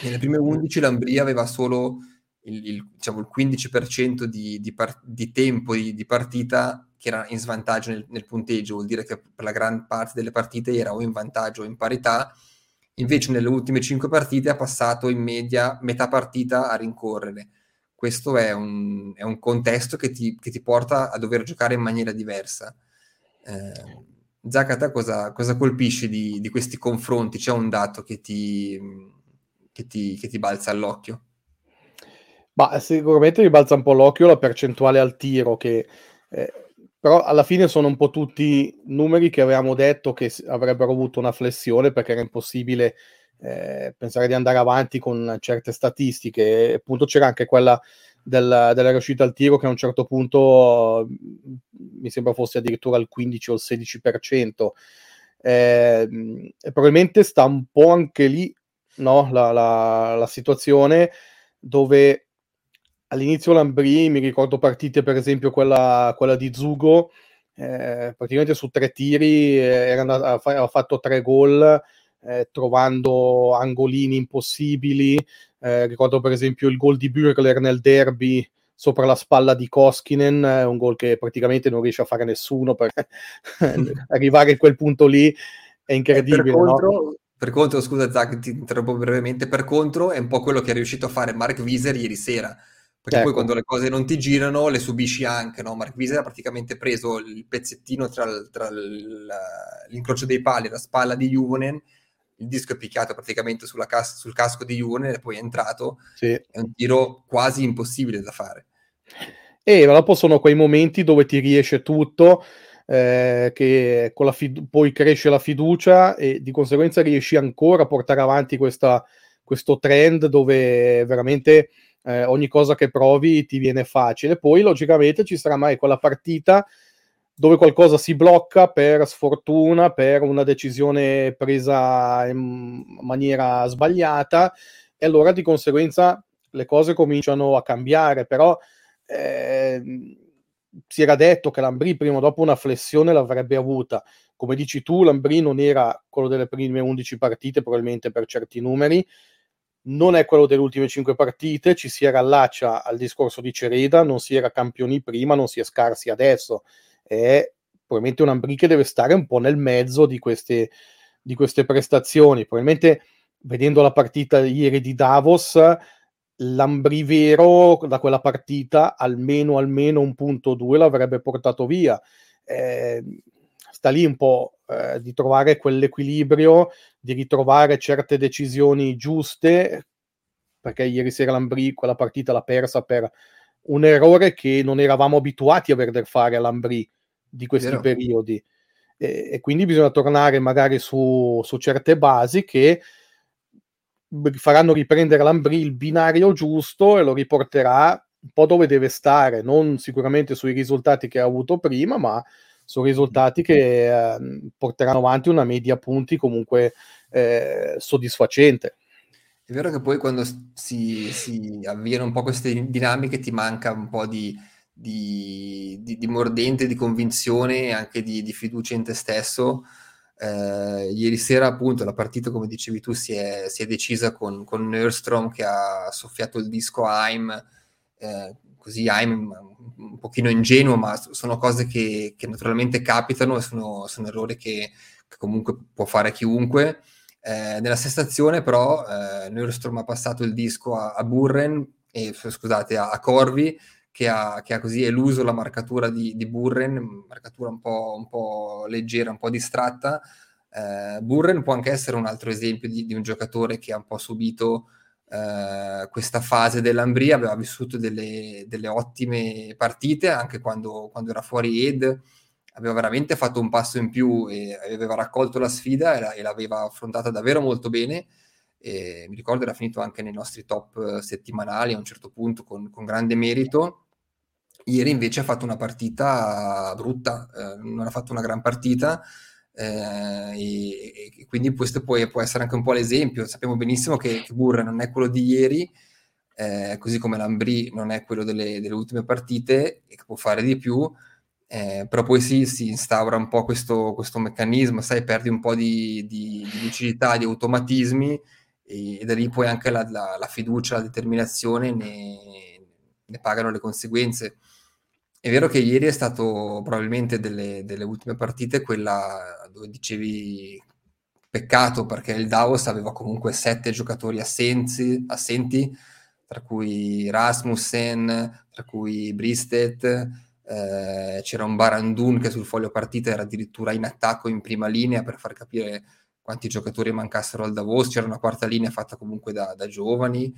Nelle prime 11 l'Ambria aveva solo il, il, diciamo, il 15% di, di, par- di tempo di, di, partita che era in svantaggio nel, nel, punteggio, vuol dire che per la gran parte delle partite era o in vantaggio o in parità, invece nelle ultime 5 partite ha passato in media metà partita a rincorrere. Questo è un, è un contesto che ti, che ti, porta a dover giocare in maniera diversa. Eh, Zac, a te cosa, cosa colpisce di, di, questi confronti? C'è un dato che ti, che ti, che ti balza all'occhio? Ma sicuramente mi balza un po' l'occhio la percentuale al tiro, che, eh, però alla fine sono un po' tutti numeri che avevamo detto che avrebbero avuto una flessione perché era impossibile eh, pensare di andare avanti con certe statistiche. E appunto c'era anche quella del, della riuscita al tiro che a un certo punto mi sembra fosse addirittura il 15 o il 16%. Eh, probabilmente sta un po' anche lì no, la, la, la situazione dove all'inizio Lambri, mi ricordo partite per esempio quella, quella di Zugo, eh, praticamente su tre tiri eh, andato, ha fatto tre gol eh, trovando angolini impossibili. Eh, ricordo per esempio il gol di Bürgler nel derby sopra la spalla di Koskinen, un gol che praticamente non riesce a fare nessuno per arrivare a quel punto lì è incredibile. Per contro, no? per contro, scusa Zach, ti interrompo brevemente, per contro è un po' quello che è riuscito a fare Mark Wieser ieri sera perché ecco. poi quando le cose non ti girano le subisci anche, no? Mark Wieser ha praticamente preso il pezzettino tra, tra l'incrocio dei pali e la spalla di Juvonen, il disco è picchiato praticamente cas- sul casco di Juvonen e poi è entrato, sì. è un tiro quasi impossibile da fare. E dopo sono quei momenti dove ti riesce tutto, eh, che con la fid- poi cresce la fiducia e di conseguenza riesci ancora a portare avanti questa, questo trend dove veramente eh, ogni cosa che provi ti viene facile. Poi, logicamente, ci sarà mai quella partita dove qualcosa si blocca per sfortuna, per una decisione presa in maniera sbagliata, e allora di conseguenza le cose cominciano a cambiare. Però eh, si era detto che Lambri prima o dopo una flessione l'avrebbe avuta. Come dici tu, Lambri non era quello delle prime 11 partite, probabilmente per certi numeri, non è quello delle ultime cinque partite, ci si rallaccia al discorso di Cereda, non si era campioni prima, non si è scarsi adesso, è probabilmente un Ambri che deve stare un po' nel mezzo di queste, di queste prestazioni, probabilmente vedendo la partita ieri di Davos, l'Ambri vero da quella partita almeno, almeno un punto due l'avrebbe portato via. Eh, sta lì un po' eh, di trovare quell'equilibrio, di ritrovare certe decisioni giuste, perché ieri sera l'Ambri quella partita l'ha persa per un errore che non eravamo abituati a vedere fare all'Ambri di questi Vero. periodi. E, e, quindi bisogna tornare magari su, su certe basi che faranno riprendere l'Ambri il binario giusto e lo riporterà un po' dove deve stare, non sicuramente sui risultati che ha avuto prima, ma su risultati che eh, porteranno avanti una media punti comunque eh, soddisfacente. È vero che poi quando si, si, avviano un po' queste dinamiche ti manca un po' di, di, di, di mordente, di convinzione e anche di, fiducia in te stesso. Eh, ieri sera appunto la partita come dicevi tu si è, si è decisa con, con Nerdstrom che ha soffiato il disco a Haim. Eh, così Haim un pochino ingenuo ma sono cose che, che naturalmente capitano e sono, sono errori che, che, comunque può fare chiunque. Eh, nella sesta azione però eh, Nerdstrom ha passato il disco a, a Burren e scusate a, a Corvi che ha, che ha, così eluso la marcatura di, di Burren, marcatura un po', un po', leggera, un po' distratta. Eh, Burren può anche essere un altro esempio di, di un giocatore che ha un po' subito eh, questa fase dell'Ambria, aveva vissuto delle, delle ottime partite anche quando, quando, era fuori Ed, aveva veramente fatto un passo in più e aveva raccolto la sfida e, la, e l'aveva affrontata davvero molto bene e mi ricordo era finito anche nei nostri top eh, settimanali a un certo punto con, con grande merito. Ieri invece ha fatto una partita brutta, eh, non ha fatto una gran partita eh, e, e, quindi questo può, può, essere anche un po' l'esempio. Sappiamo benissimo che, Burre non è quello di ieri, eh, così come Lambri non è quello delle, delle, ultime partite e che può fare di più. Eh, però poi si, si, instaura un po' questo, questo, meccanismo, sai, perdi un po' di, di, di lucidità, di automatismi e, da lì poi anche la, la, la fiducia, la determinazione ne, ne, pagano le conseguenze. È vero che ieri è stato probabilmente delle, delle ultime partite quella dove dicevi peccato perché il Davos aveva comunque sette giocatori assenti, assenti tra cui Rasmussen, tra cui Bristet, eh, c'era un Barandun che sul foglio partita era addirittura in attacco in prima linea per far capire quanti giocatori mancassero al Davos, c'era una quarta linea fatta comunque da, da giovani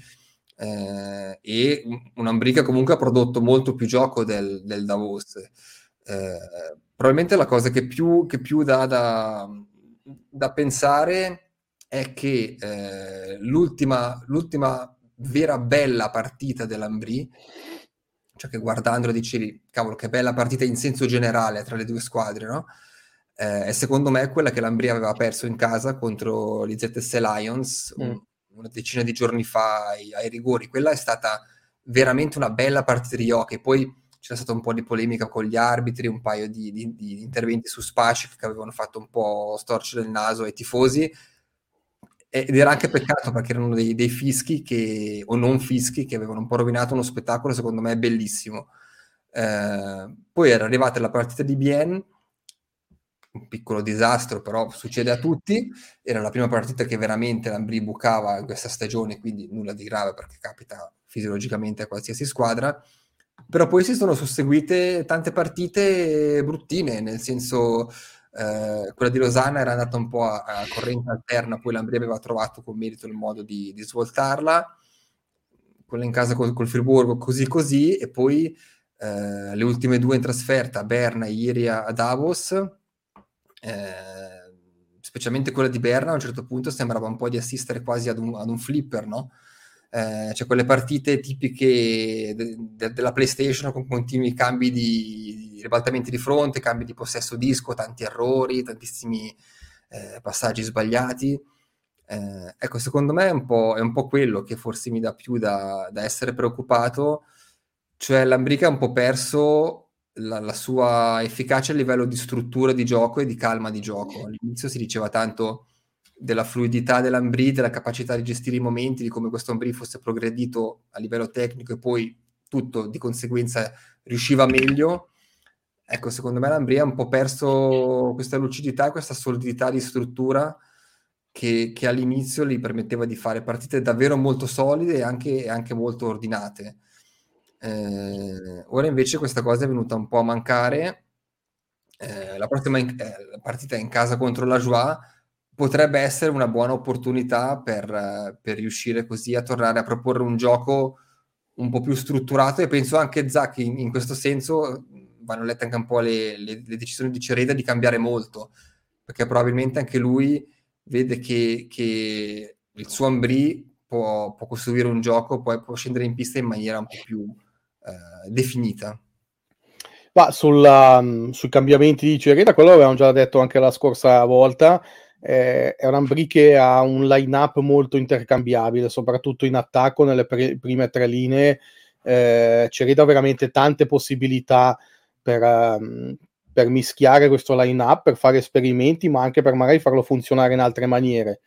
eh, e un'Ambrica comunque ha prodotto molto più gioco del, del Davos. Eh, probabilmente la cosa che più, che più dà da, da, pensare è che eh, l'ultima, l'ultima vera bella partita dell'Ambri, cioè che guardandolo dicevi, cavolo, che bella partita in senso generale tra le due squadre, no? eh, secondo me quella che l'Ambria aveva perso in casa contro gli ZS Lions mm. Una decina di giorni fa ai, ai, rigori. Quella è stata veramente una bella partita di hockey. Poi c'è stata un po' di polemica con gli arbitri, un paio di, di, di interventi su Spacic che avevano fatto un po' storcere il naso ai tifosi. Ed era anche peccato perché erano dei, dei fischi che, o non fischi che avevano un po' rovinato uno spettacolo, secondo me, bellissimo. Eh, poi era arrivata la partita di Bien un piccolo disastro, però succede a tutti. Era la prima partita che veramente l'Ambri bucava in questa stagione, quindi nulla di grave perché capita fisiologicamente a qualsiasi squadra. Però poi si sono susseguite tante partite bruttine, nel senso eh, quella di Losanna era andata un po' a, a corrente alterna, poi l'Ambri aveva trovato con merito il modo di, di svoltarla, quella in casa col, col Friburgo così così, e poi eh, le ultime due in trasferta, Berna ieri a Davos, eh, specialmente quella di Berna a un certo punto sembrava un po' di assistere quasi ad un, ad un flipper, no? Eh, cioè quelle partite tipiche de- de- della PlayStation con continui cambi di, ribaltamenti di fronte, cambi di possesso disco, tanti errori, tantissimi eh, passaggi sbagliati. Eh, ecco, secondo me è un, è un, po', quello che forse mi dà più da, da essere preoccupato, cioè l'Ambrica ha un po' perso la, la, sua efficacia a livello di struttura di gioco e di calma di gioco. All'inizio si diceva tanto della fluidità dell'Ambri, della capacità di gestire i momenti, di come questo Ambri fosse progredito a livello tecnico e poi tutto di conseguenza riusciva meglio. Ecco, secondo me l'Ambri ha un po' perso questa lucidità e questa solidità di struttura che, che, all'inizio gli permetteva di fare partite davvero molto solide e anche, anche molto ordinate. Eh, ora invece questa cosa è venuta un po' a mancare. Eh, la prossima in, eh, partita in casa contro la Joie potrebbe essere una buona opportunità per, per, riuscire così a tornare a proporre un gioco un po' più strutturato e penso anche Zac in, in questo senso vanno lette anche un po' le, le, le, decisioni di Cereda di cambiare molto perché probabilmente anche lui vede che, che il suo Ambri può, può, costruire un gioco, può, può, scendere in pista in maniera un po' più eh, definita. Ma sulla, mm, sui cambiamenti di Cereda, quello l'avevamo già detto anche la scorsa volta, eh, è un Ambri che ha un line-up molto intercambiabile, soprattutto in attacco nelle pre- prime tre linee. Eh, Cereda ha veramente tante possibilità per, um, per mischiare questo line-up, per fare esperimenti, ma anche per magari farlo funzionare in altre maniere.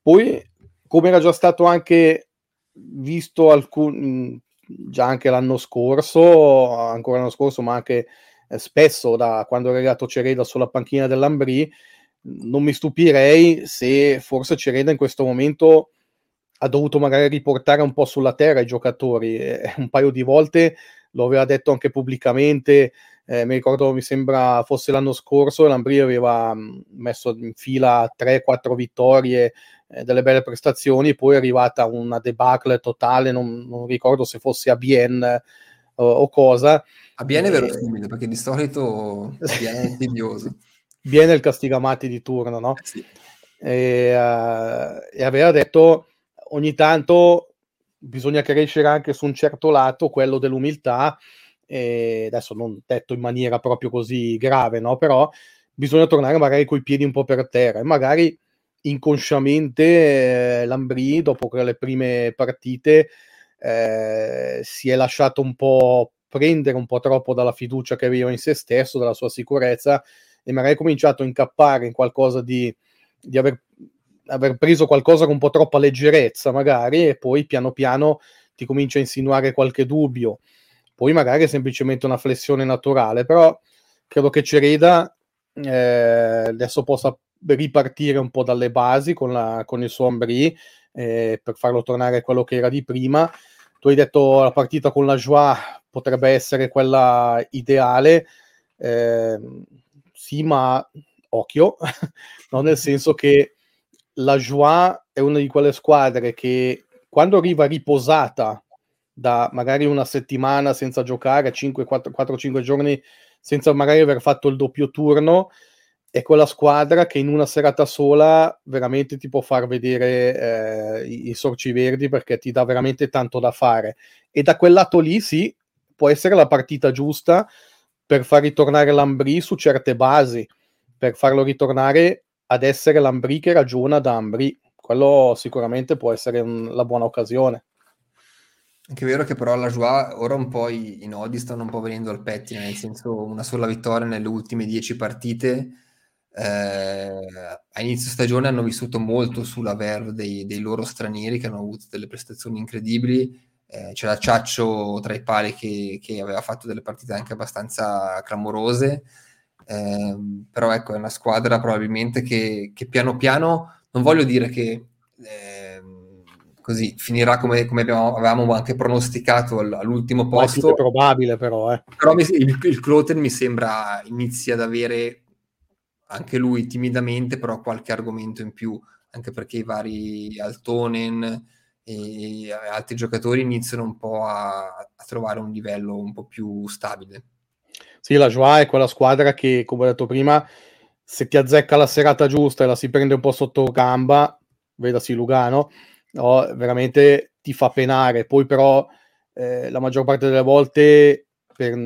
Poi, come era già stato anche visto alcun, già anche l'anno scorso, ancora l'anno scorso, ma anche eh, spesso da quando è arrivato Cereda sulla panchina dell'Ambrì, non mi stupirei se forse Cereda in questo momento ha dovuto magari riportare un po' sulla terra i giocatori. Eh, un paio di volte lo aveva detto anche pubblicamente eh, mi ricordo, mi sembra fosse l'anno scorso, l'Ambri aveva mm, messo in fila 3-4 vittorie, eh, delle belle prestazioni, poi è arrivata una debacle totale, non, non ricordo se fosse a Bienne uh, o cosa. A Bienne è verosimile, perché di solito Bienne è insidioso. Bienne è il castigamati di turno, no? Eh sì. E, uh, e aveva detto ogni tanto bisogna crescere anche su un certo lato, quello dell'umiltà, e adesso non detto in maniera proprio così grave, no? però bisogna tornare magari coi piedi un po' per terra e magari inconsciamente eh, Lambri dopo le prime partite eh, si è lasciato un po' prendere un po' troppo dalla fiducia che aveva in se stesso, dalla sua sicurezza e magari ha cominciato a incappare in qualcosa di, di aver, aver preso qualcosa con un po' troppa leggerezza magari e poi piano piano ti comincia a insinuare qualche dubbio. Poi magari è semplicemente una flessione naturale, però credo che Cereda eh, adesso possa ripartire un po' dalle basi con, la, con il suo Ambri eh, per farlo tornare a quello che era di prima. Tu hai detto la partita con la Joie potrebbe essere quella ideale, eh, sì, ma occhio, no? nel senso che la Joie è una di quelle squadre che quando arriva riposata da magari una settimana senza giocare, 4-5 giorni senza magari aver fatto il doppio turno, è quella squadra che in una serata sola veramente ti può far vedere eh, i, i sorci verdi perché ti dà veramente tanto da fare. E da quel lato lì sì, può essere la partita giusta per far ritornare l'Ambri su certe basi, per farlo ritornare ad essere l'Ambri che ragiona da Ambri. Quello sicuramente può essere un, la buona occasione. Anche vero che però la Joie ora un po' i, i nodi stanno un po' venendo al pettine, nel senso una sola vittoria nelle ultime dieci partite. Eh, a inizio stagione hanno vissuto molto sulla verve dei, dei, loro stranieri che hanno avuto delle prestazioni incredibili. Eh, c'era Ciaccio tra i pali che, che, aveva fatto delle partite anche abbastanza clamorose. Eh, però ecco, è una squadra probabilmente che, che piano piano, non voglio dire che eh, così finirà come, come abbiamo, avevamo anche pronosticato all'ultimo posto. è probabile però. Eh. Però mi, il, il Cloten mi sembra inizi ad avere anche lui timidamente però qualche argomento in più, anche perché i vari Altonen e altri giocatori iniziano un po' a, a trovare un livello un po' più stabile. Sì, la Joie è quella squadra che, come ho detto prima, se ti azzecca la serata giusta e la si prende un po' sotto gamba, vedasi Lugano, no, veramente ti fa penare. Poi però eh, la maggior parte delle volte per,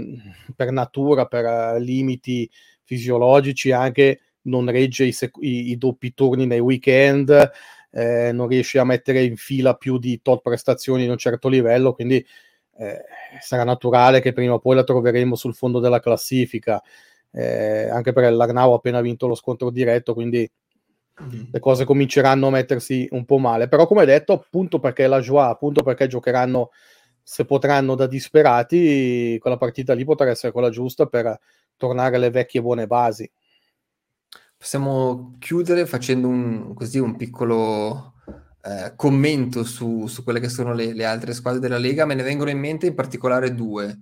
per natura, per uh, limiti fisiologici anche non regge i, sec- i, i doppi turni nei weekend, eh, non riesce a mettere in fila più di tot prestazioni di un certo livello, quindi eh, sarà naturale che prima o poi la troveremo sul fondo della classifica. Eh, anche perché l'Arnau ha appena vinto lo scontro diretto, quindi le cose cominceranno a mettersi un po' male. Però, come detto, appunto perché la Joie, appunto perché giocheranno se potranno da disperati, quella partita lì potrà essere quella giusta per tornare alle vecchie buone basi. Possiamo chiudere facendo un, così un piccolo eh, commento su, su, quelle che sono le, le, altre squadre della Lega. Me ne vengono in mente in particolare due.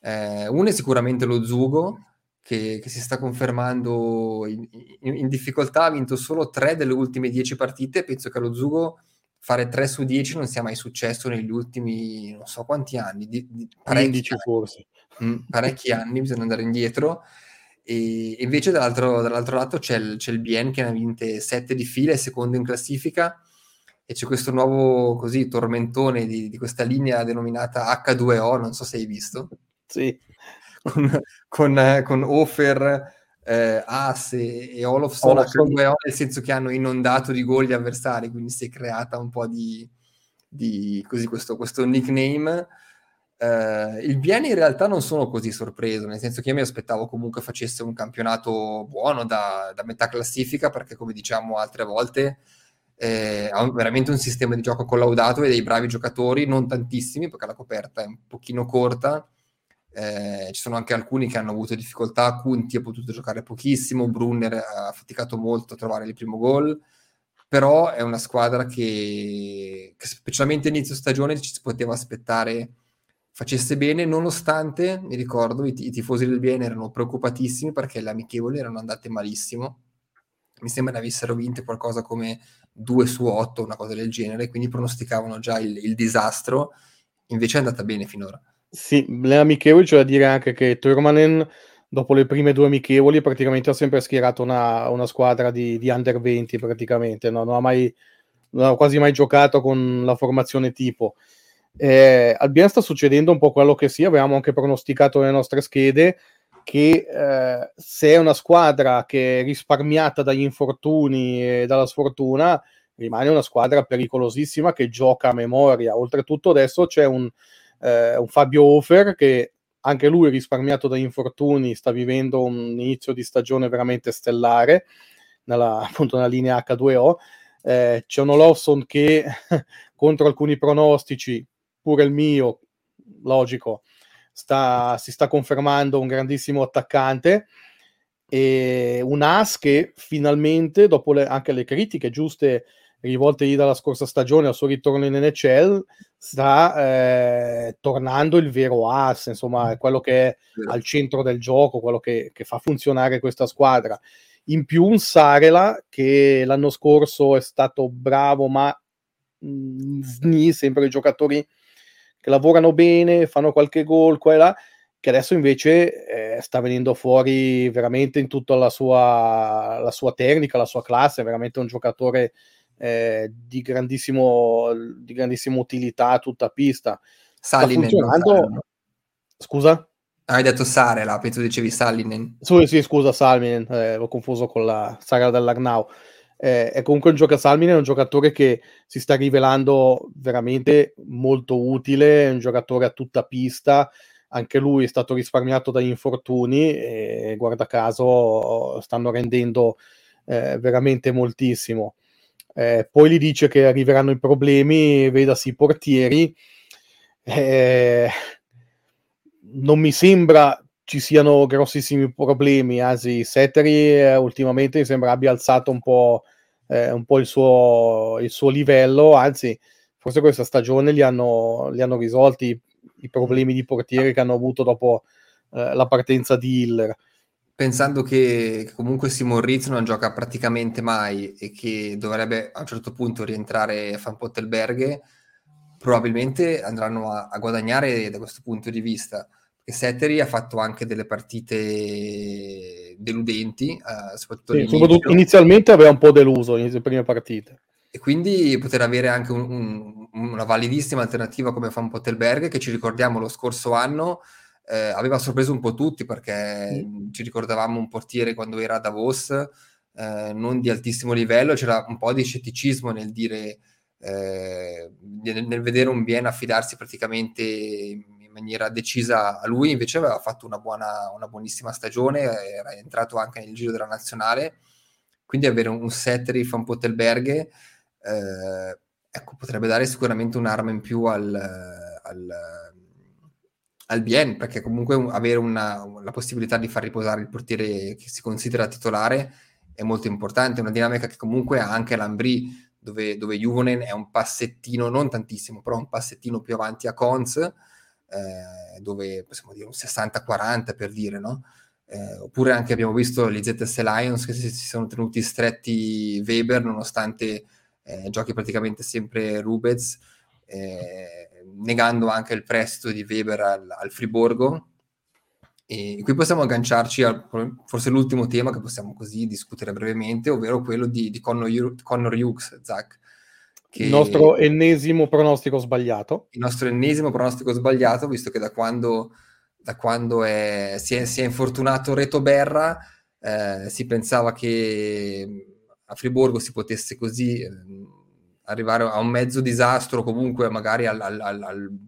Eh, una è sicuramente lo Zugo, che, che si sta confermando in, in, in, difficoltà, ha vinto solo tre delle ultime dieci partite, penso che allo Zugo fare 3 su 10 non sia mai successo negli ultimi non so quanti anni, di, di parecchi anni. forse. Mm, parecchi anni, bisogna andare indietro. E invece dall'altro, dall'altro lato c'è il, c'è il Bien che ne ha vinte 7 di fila, è secondo in classifica, e c'è questo nuovo così tormentone di, di questa linea denominata H2O, non so se hai visto. Sì. Con, con, con Ofer, eh, As e, e Olofsson, Olofsson. H2O, nel senso che hanno inondato di gol gli avversari, quindi si è creata un po' di, di così questo, questo nickname. Uh, il Vieni in realtà non sono così sorpreso, nel senso che io mi aspettavo comunque facesse un campionato buono da, da metà classifica, perché come diciamo altre volte eh, ha veramente un sistema di gioco collaudato e dei bravi giocatori, non tantissimi, perché la coperta è un pochino corta. Eh, ci sono anche alcuni che hanno avuto difficoltà, Kunti ha potuto giocare pochissimo, Brunner ha faticato molto a trovare il primo gol però è una squadra che, che specialmente inizio stagione ci si poteva aspettare facesse bene, nonostante, mi ricordo, i, i tifosi del bene erano preoccupatissimi perché le amichevoli erano andate malissimo. Mi sembra ne avessero vinte qualcosa come 2 su 8, una cosa del genere, quindi pronosticavano già il, il disastro, invece è andata bene finora. Sì, le amichevoli da dire anche che Turmanen dopo le prime due amichevoli praticamente ha sempre schierato una, una squadra di, di, under 20 praticamente, no? non, ha mai, non ha quasi mai giocato con la formazione tipo. Eh, al Bien sta succedendo un po' quello che sì, avevamo anche pronosticato nelle nostre schede, che eh, se è una squadra che è risparmiata dagli infortuni e dalla sfortuna, rimane una squadra pericolosissima che gioca a memoria. Oltretutto adesso c'è un, eh, un Fabio Hofer che anche lui risparmiato dagli infortuni, sta vivendo un inizio di stagione veramente stellare, nella, appunto nella linea H2O. Eh, c'è un Olofsson che contro alcuni pronostici, pure il mio, logico, sta, si sta confermando un grandissimo attaccante e un As che finalmente, dopo le, anche le critiche giuste rivoltegli dalla scorsa stagione al suo ritorno in NHL, sta eh, tornando il vero as, insomma, è quello che è al centro del gioco, quello che, che fa funzionare questa squadra. In più un Sarela che l'anno scorso è stato bravo, ma mh, sni, sempre i giocatori che lavorano bene, fanno qualche gol qua e là, che adesso invece eh, sta venendo fuori veramente in tutta la sua, la sua tecnica, la sua classe, è veramente un giocatore eh, di, grandissimo, di grandissima utilità a tutta pista. Funzionando... Scusa? Hai detto Sarela, penso dicevi Salinen. Sì, sì scusa, Salinen, eh, l'ho confuso con la saga dell'Arnau. Eh, è comunque un giocatore, Salminen è un giocatore che si sta rivelando veramente molto utile, è un giocatore a tutta pista, anche lui è stato risparmiato dagli infortuni e guarda caso stanno rendendo eh, veramente moltissimo. Eh, poi gli dice che arriveranno i problemi, vedasi i portieri. Eh, non mi sembra ci siano grossissimi problemi, anzi Seteri eh, ultimamente mi sembra abbia alzato un po', eh, un po il, suo, il, suo, livello, anzi forse questa stagione li hanno, li hanno risolti i problemi di portiere che hanno avuto dopo eh, la partenza di Hiller pensando che comunque Simon Ritz non gioca praticamente mai e che dovrebbe a un certo punto rientrare a Van Pottelberghe, probabilmente andranno a, a, guadagnare da questo punto di vista. Perché Setteri ha fatto anche delle partite deludenti, eh, soprattutto, sì, soprattutto inizialmente aveva un po' deluso nelle prime partite. E quindi poter avere anche un, un, una validissima alternativa come Van Pottelberghe, che ci ricordiamo lo scorso anno eh, aveva sorpreso un po' tutti perché mm. ci ricordavamo un portiere quando era a Davos, eh, non di altissimo livello, c'era un po' di scetticismo nel dire, eh, nel, nel, vedere un bien affidarsi praticamente maniera decisa a lui, invece aveva fatto una, buona, una buonissima stagione, era entrato anche nel giro della nazionale, quindi avere un, un setter di Van Pottelberghe eh, ecco, potrebbe dare sicuramente un'arma in più al, al al bien, perché comunque avere una, la possibilità di far riposare il portiere che si considera titolare è molto importante, una dinamica che comunque ha anche l'Ambri, dove, dove Juvonen è un passettino, non tantissimo, però un passettino più avanti a Cons, eh, dove possiamo dire un 60-40 per dire, no? eh, oppure anche abbiamo visto gli ZS Lions che si, si sono tenuti stretti Weber nonostante eh, giochi praticamente sempre Rubez, eh, negando anche il prestito di Weber al, al Friburgo. E qui possiamo agganciarci a forse l'ultimo tema che possiamo così discutere brevemente, ovvero quello di, di Connor, Connor Hughes, Zach. Il nostro ennesimo pronostico sbagliato. Il nostro ennesimo pronostico sbagliato, visto che da quando da quando è, si, è, si, è, infortunato Reto Berra, eh, si pensava che a Friburgo si potesse così eh, arrivare a un mezzo disastro, comunque magari al, al, al, al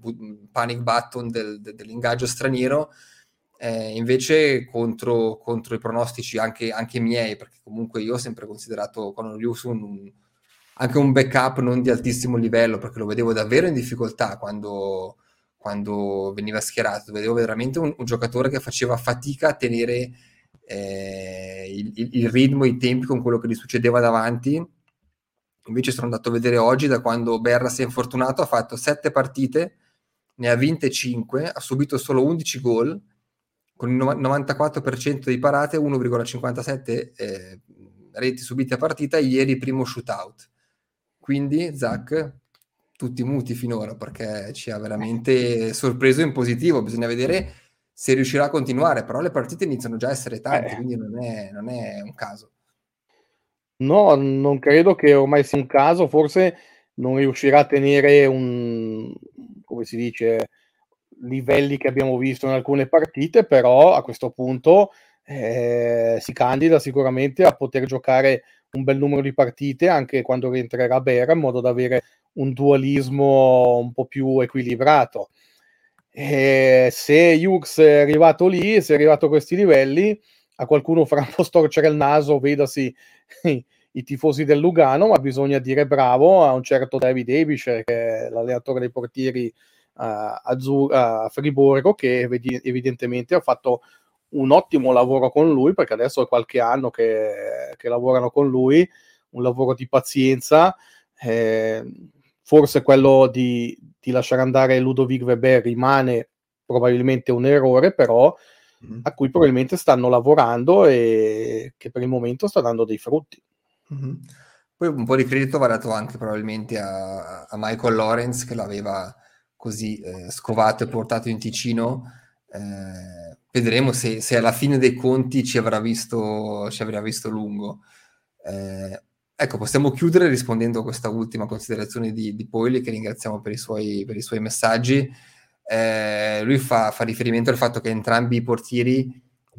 panic button del, del, dell'ingaggio straniero. Eh, invece contro, contro, i pronostici anche, anche, miei, perché comunque io ho sempre considerato Conor Hughes un, anche un backup non di altissimo livello, perché lo vedevo davvero in difficoltà quando, quando veniva schierato, vedevo veramente un, un giocatore che faceva fatica a tenere eh, il, il, ritmo, i tempi con quello che gli succedeva davanti. Invece sono andato a vedere oggi, da quando Berra si è infortunato, ha fatto 7 partite, ne ha vinte 5, ha subito solo 11 gol, con il 94% di parate, 1,57 eh, reti subite a partita, ieri primo shootout. Quindi, Zach, tutti muti finora perché ci ha veramente sorpreso in positivo. Bisogna vedere se riuscirà a continuare, però le partite iniziano già a essere tante, eh. quindi non è, non è, un caso. No, non credo che ormai sia un caso, forse non riuscirà a tenere un, come si dice, livelli che abbiamo visto in alcune partite, però a questo punto eh, si candida sicuramente a poter giocare un bel numero di partite anche quando rientrerà Bera in modo da avere un dualismo un po' più equilibrato. E se Hughes è arrivato lì, se è arrivato a questi livelli, a qualcuno farà un po' storcere il naso, vedasi i tifosi del Lugano, ma bisogna dire bravo a un certo David Abish, che è l'allenatore dei portieri a, a Friburgo, che evidentemente ha fatto un ottimo lavoro con lui, perché adesso è qualche anno che, che lavorano con lui, un lavoro di pazienza. Eh, forse quello di, di, lasciare andare Ludovic Weber rimane probabilmente un errore, però mm-hmm. a cui probabilmente stanno lavorando e che per il momento sta dando dei frutti. Mm-hmm. Poi un po' di credito va dato anche probabilmente a, a Michael Lawrence che l'aveva così eh, scovato e portato in Ticino. Eh, vedremo se, se, alla fine dei conti ci avrà visto, ci avrà visto lungo. Eh, Ecco, possiamo chiudere rispondendo a questa ultima considerazione di, di Poili, che ringraziamo per i suoi, per i suoi messaggi. Eh, lui fa, fa, riferimento al fatto che entrambi i portieri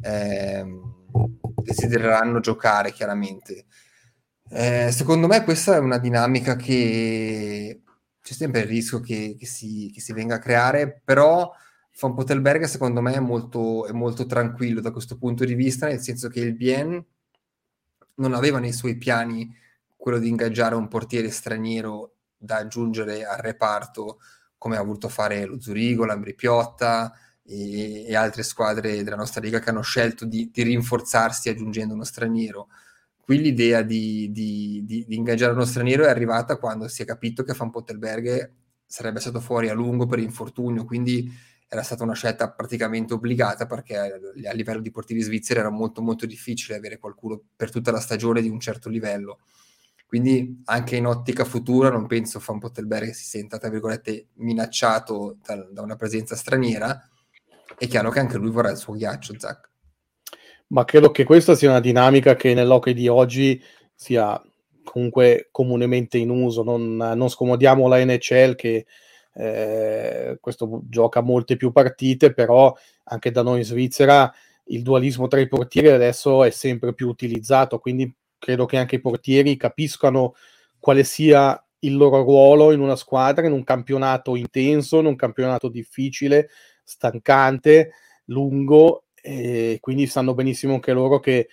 eh, desidereranno giocare, chiaramente. Eh, secondo me questa è una dinamica che c'è sempre il rischio che, che, si, che si, venga a creare, però Von Potelberg secondo me è molto, è molto tranquillo da questo punto di vista, nel senso che il Bien non aveva nei suoi piani quello di ingaggiare un portiere straniero da aggiungere al reparto, come ha voluto fare lo Zurigo, l'Ambri Piotta e, e, altre squadre della nostra liga che hanno scelto di, di rinforzarsi aggiungendo uno straniero. Qui l'idea di, di, di, ingaggiare uno straniero è arrivata quando si è capito che Van Pottelberg sarebbe stato fuori a lungo per infortunio, quindi era stata una scelta praticamente obbligata perché a livello di portieri svizzeri era molto molto difficile avere qualcuno per tutta la stagione di un certo livello. Quindi anche in ottica futura non penso Van Pottelberg si senta, tra virgolette, minacciato da, da, una presenza straniera. È chiaro che anche lui vorrà il suo ghiaccio, Zach. Ma credo che questa sia una dinamica che nell'hockey di oggi sia comunque comunemente in uso. Non, non scomodiamo la NHL che eh, questo gioca molte più partite, però anche da noi in Svizzera il dualismo tra i portieri adesso è sempre più utilizzato, quindi credo che anche i portieri capiscano quale sia il loro ruolo in una squadra, in un campionato intenso, in un campionato difficile, stancante, lungo, e quindi sanno benissimo anche loro che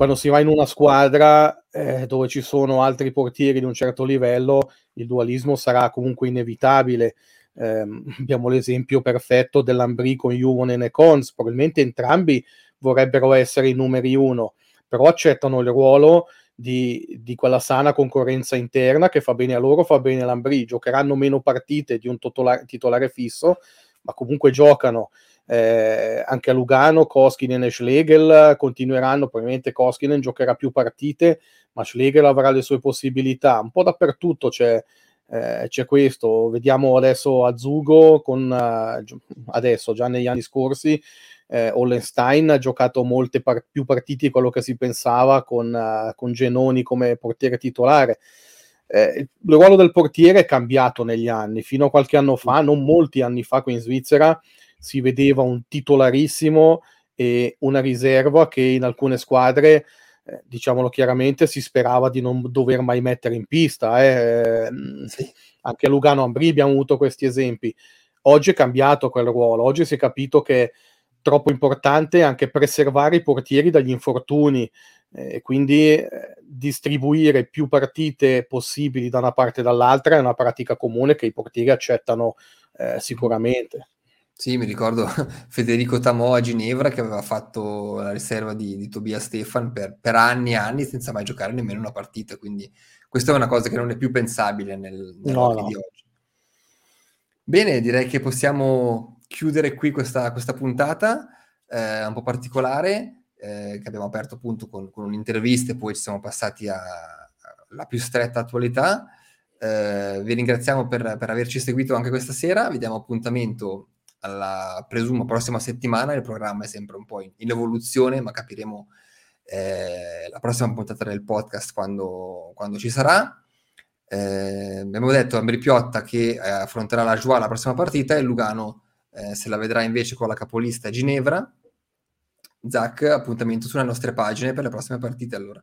quando si va in una squadra eh, dove ci sono altri portieri di un certo livello, il dualismo sarà comunque inevitabile. Eh, abbiamo l'esempio perfetto dell'Ambri con Juvonen e Cons, probabilmente entrambi vorrebbero essere i numeri uno, però accettano il ruolo di, di, quella sana concorrenza interna che fa bene a loro, fa bene all'Ambri, giocheranno meno partite di un titolare, titolare fisso, ma comunque giocano. Eh, anche a Lugano Koskinen e Schlegel continueranno, probabilmente Koskinen giocherà più partite, ma Schlegel avrà le sue possibilità. Un po' dappertutto c'è, eh, c'è questo. Vediamo adesso a Zugo, con, uh, adesso già negli anni scorsi, eh, Hollenstein ha giocato molte par- più partite di quello che si pensava con, uh, con Genoni come portiere titolare. Eh, il ruolo del portiere è cambiato negli anni. Fino a qualche anno fa, non molti anni fa, qui in Svizzera, si vedeva un titolarissimo e una riserva che in alcune squadre, eh, diciamolo chiaramente, si sperava di non dover mai mettere in pista. Eh. Sì. Anche a Lugano Ambri abbiamo avuto questi esempi. Oggi è cambiato quel ruolo, oggi si è capito che è troppo importante anche preservare i portieri dagli infortuni e eh, quindi eh, distribuire più partite possibili da una parte e dall'altra è una pratica comune che i portieri accettano eh, sicuramente. Sì, mi ricordo Federico Tamò a Ginevra che aveva fatto la riserva di, di Tobia Stefan per, per, anni e anni senza mai giocare nemmeno una partita, quindi questa è una cosa che non è più pensabile nel, nel no, no. di oggi. Bene, direi che possiamo chiudere qui questa, questa puntata eh, un po' particolare eh, che abbiamo aperto appunto con, con un'intervista e poi ci siamo passati alla più stretta attualità. Eh, vi ringraziamo per, per averci seguito anche questa sera, vi diamo appuntamento alla presumo prossima settimana, il programma è sempre un po' in, in evoluzione, ma capiremo eh, la prossima puntata del podcast quando, quando ci sarà. Eh, abbiamo detto Ambri Piotta che eh, affronterà la Joie la prossima partita e Lugano eh, se la vedrà invece con la capolista Ginevra. Zach, appuntamento sulle nostre pagine per le prossime partite allora.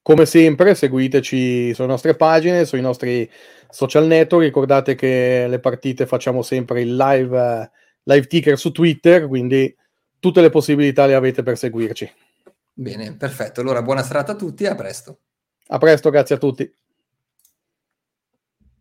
Come sempre, seguiteci sulle nostre pagine, sui nostri social network. Ricordate che le partite facciamo sempre il live, live ticker su Twitter, quindi tutte le possibilità le avete per seguirci. Bene, perfetto. Allora, buona serata a tutti e a presto. A presto, grazie a tutti.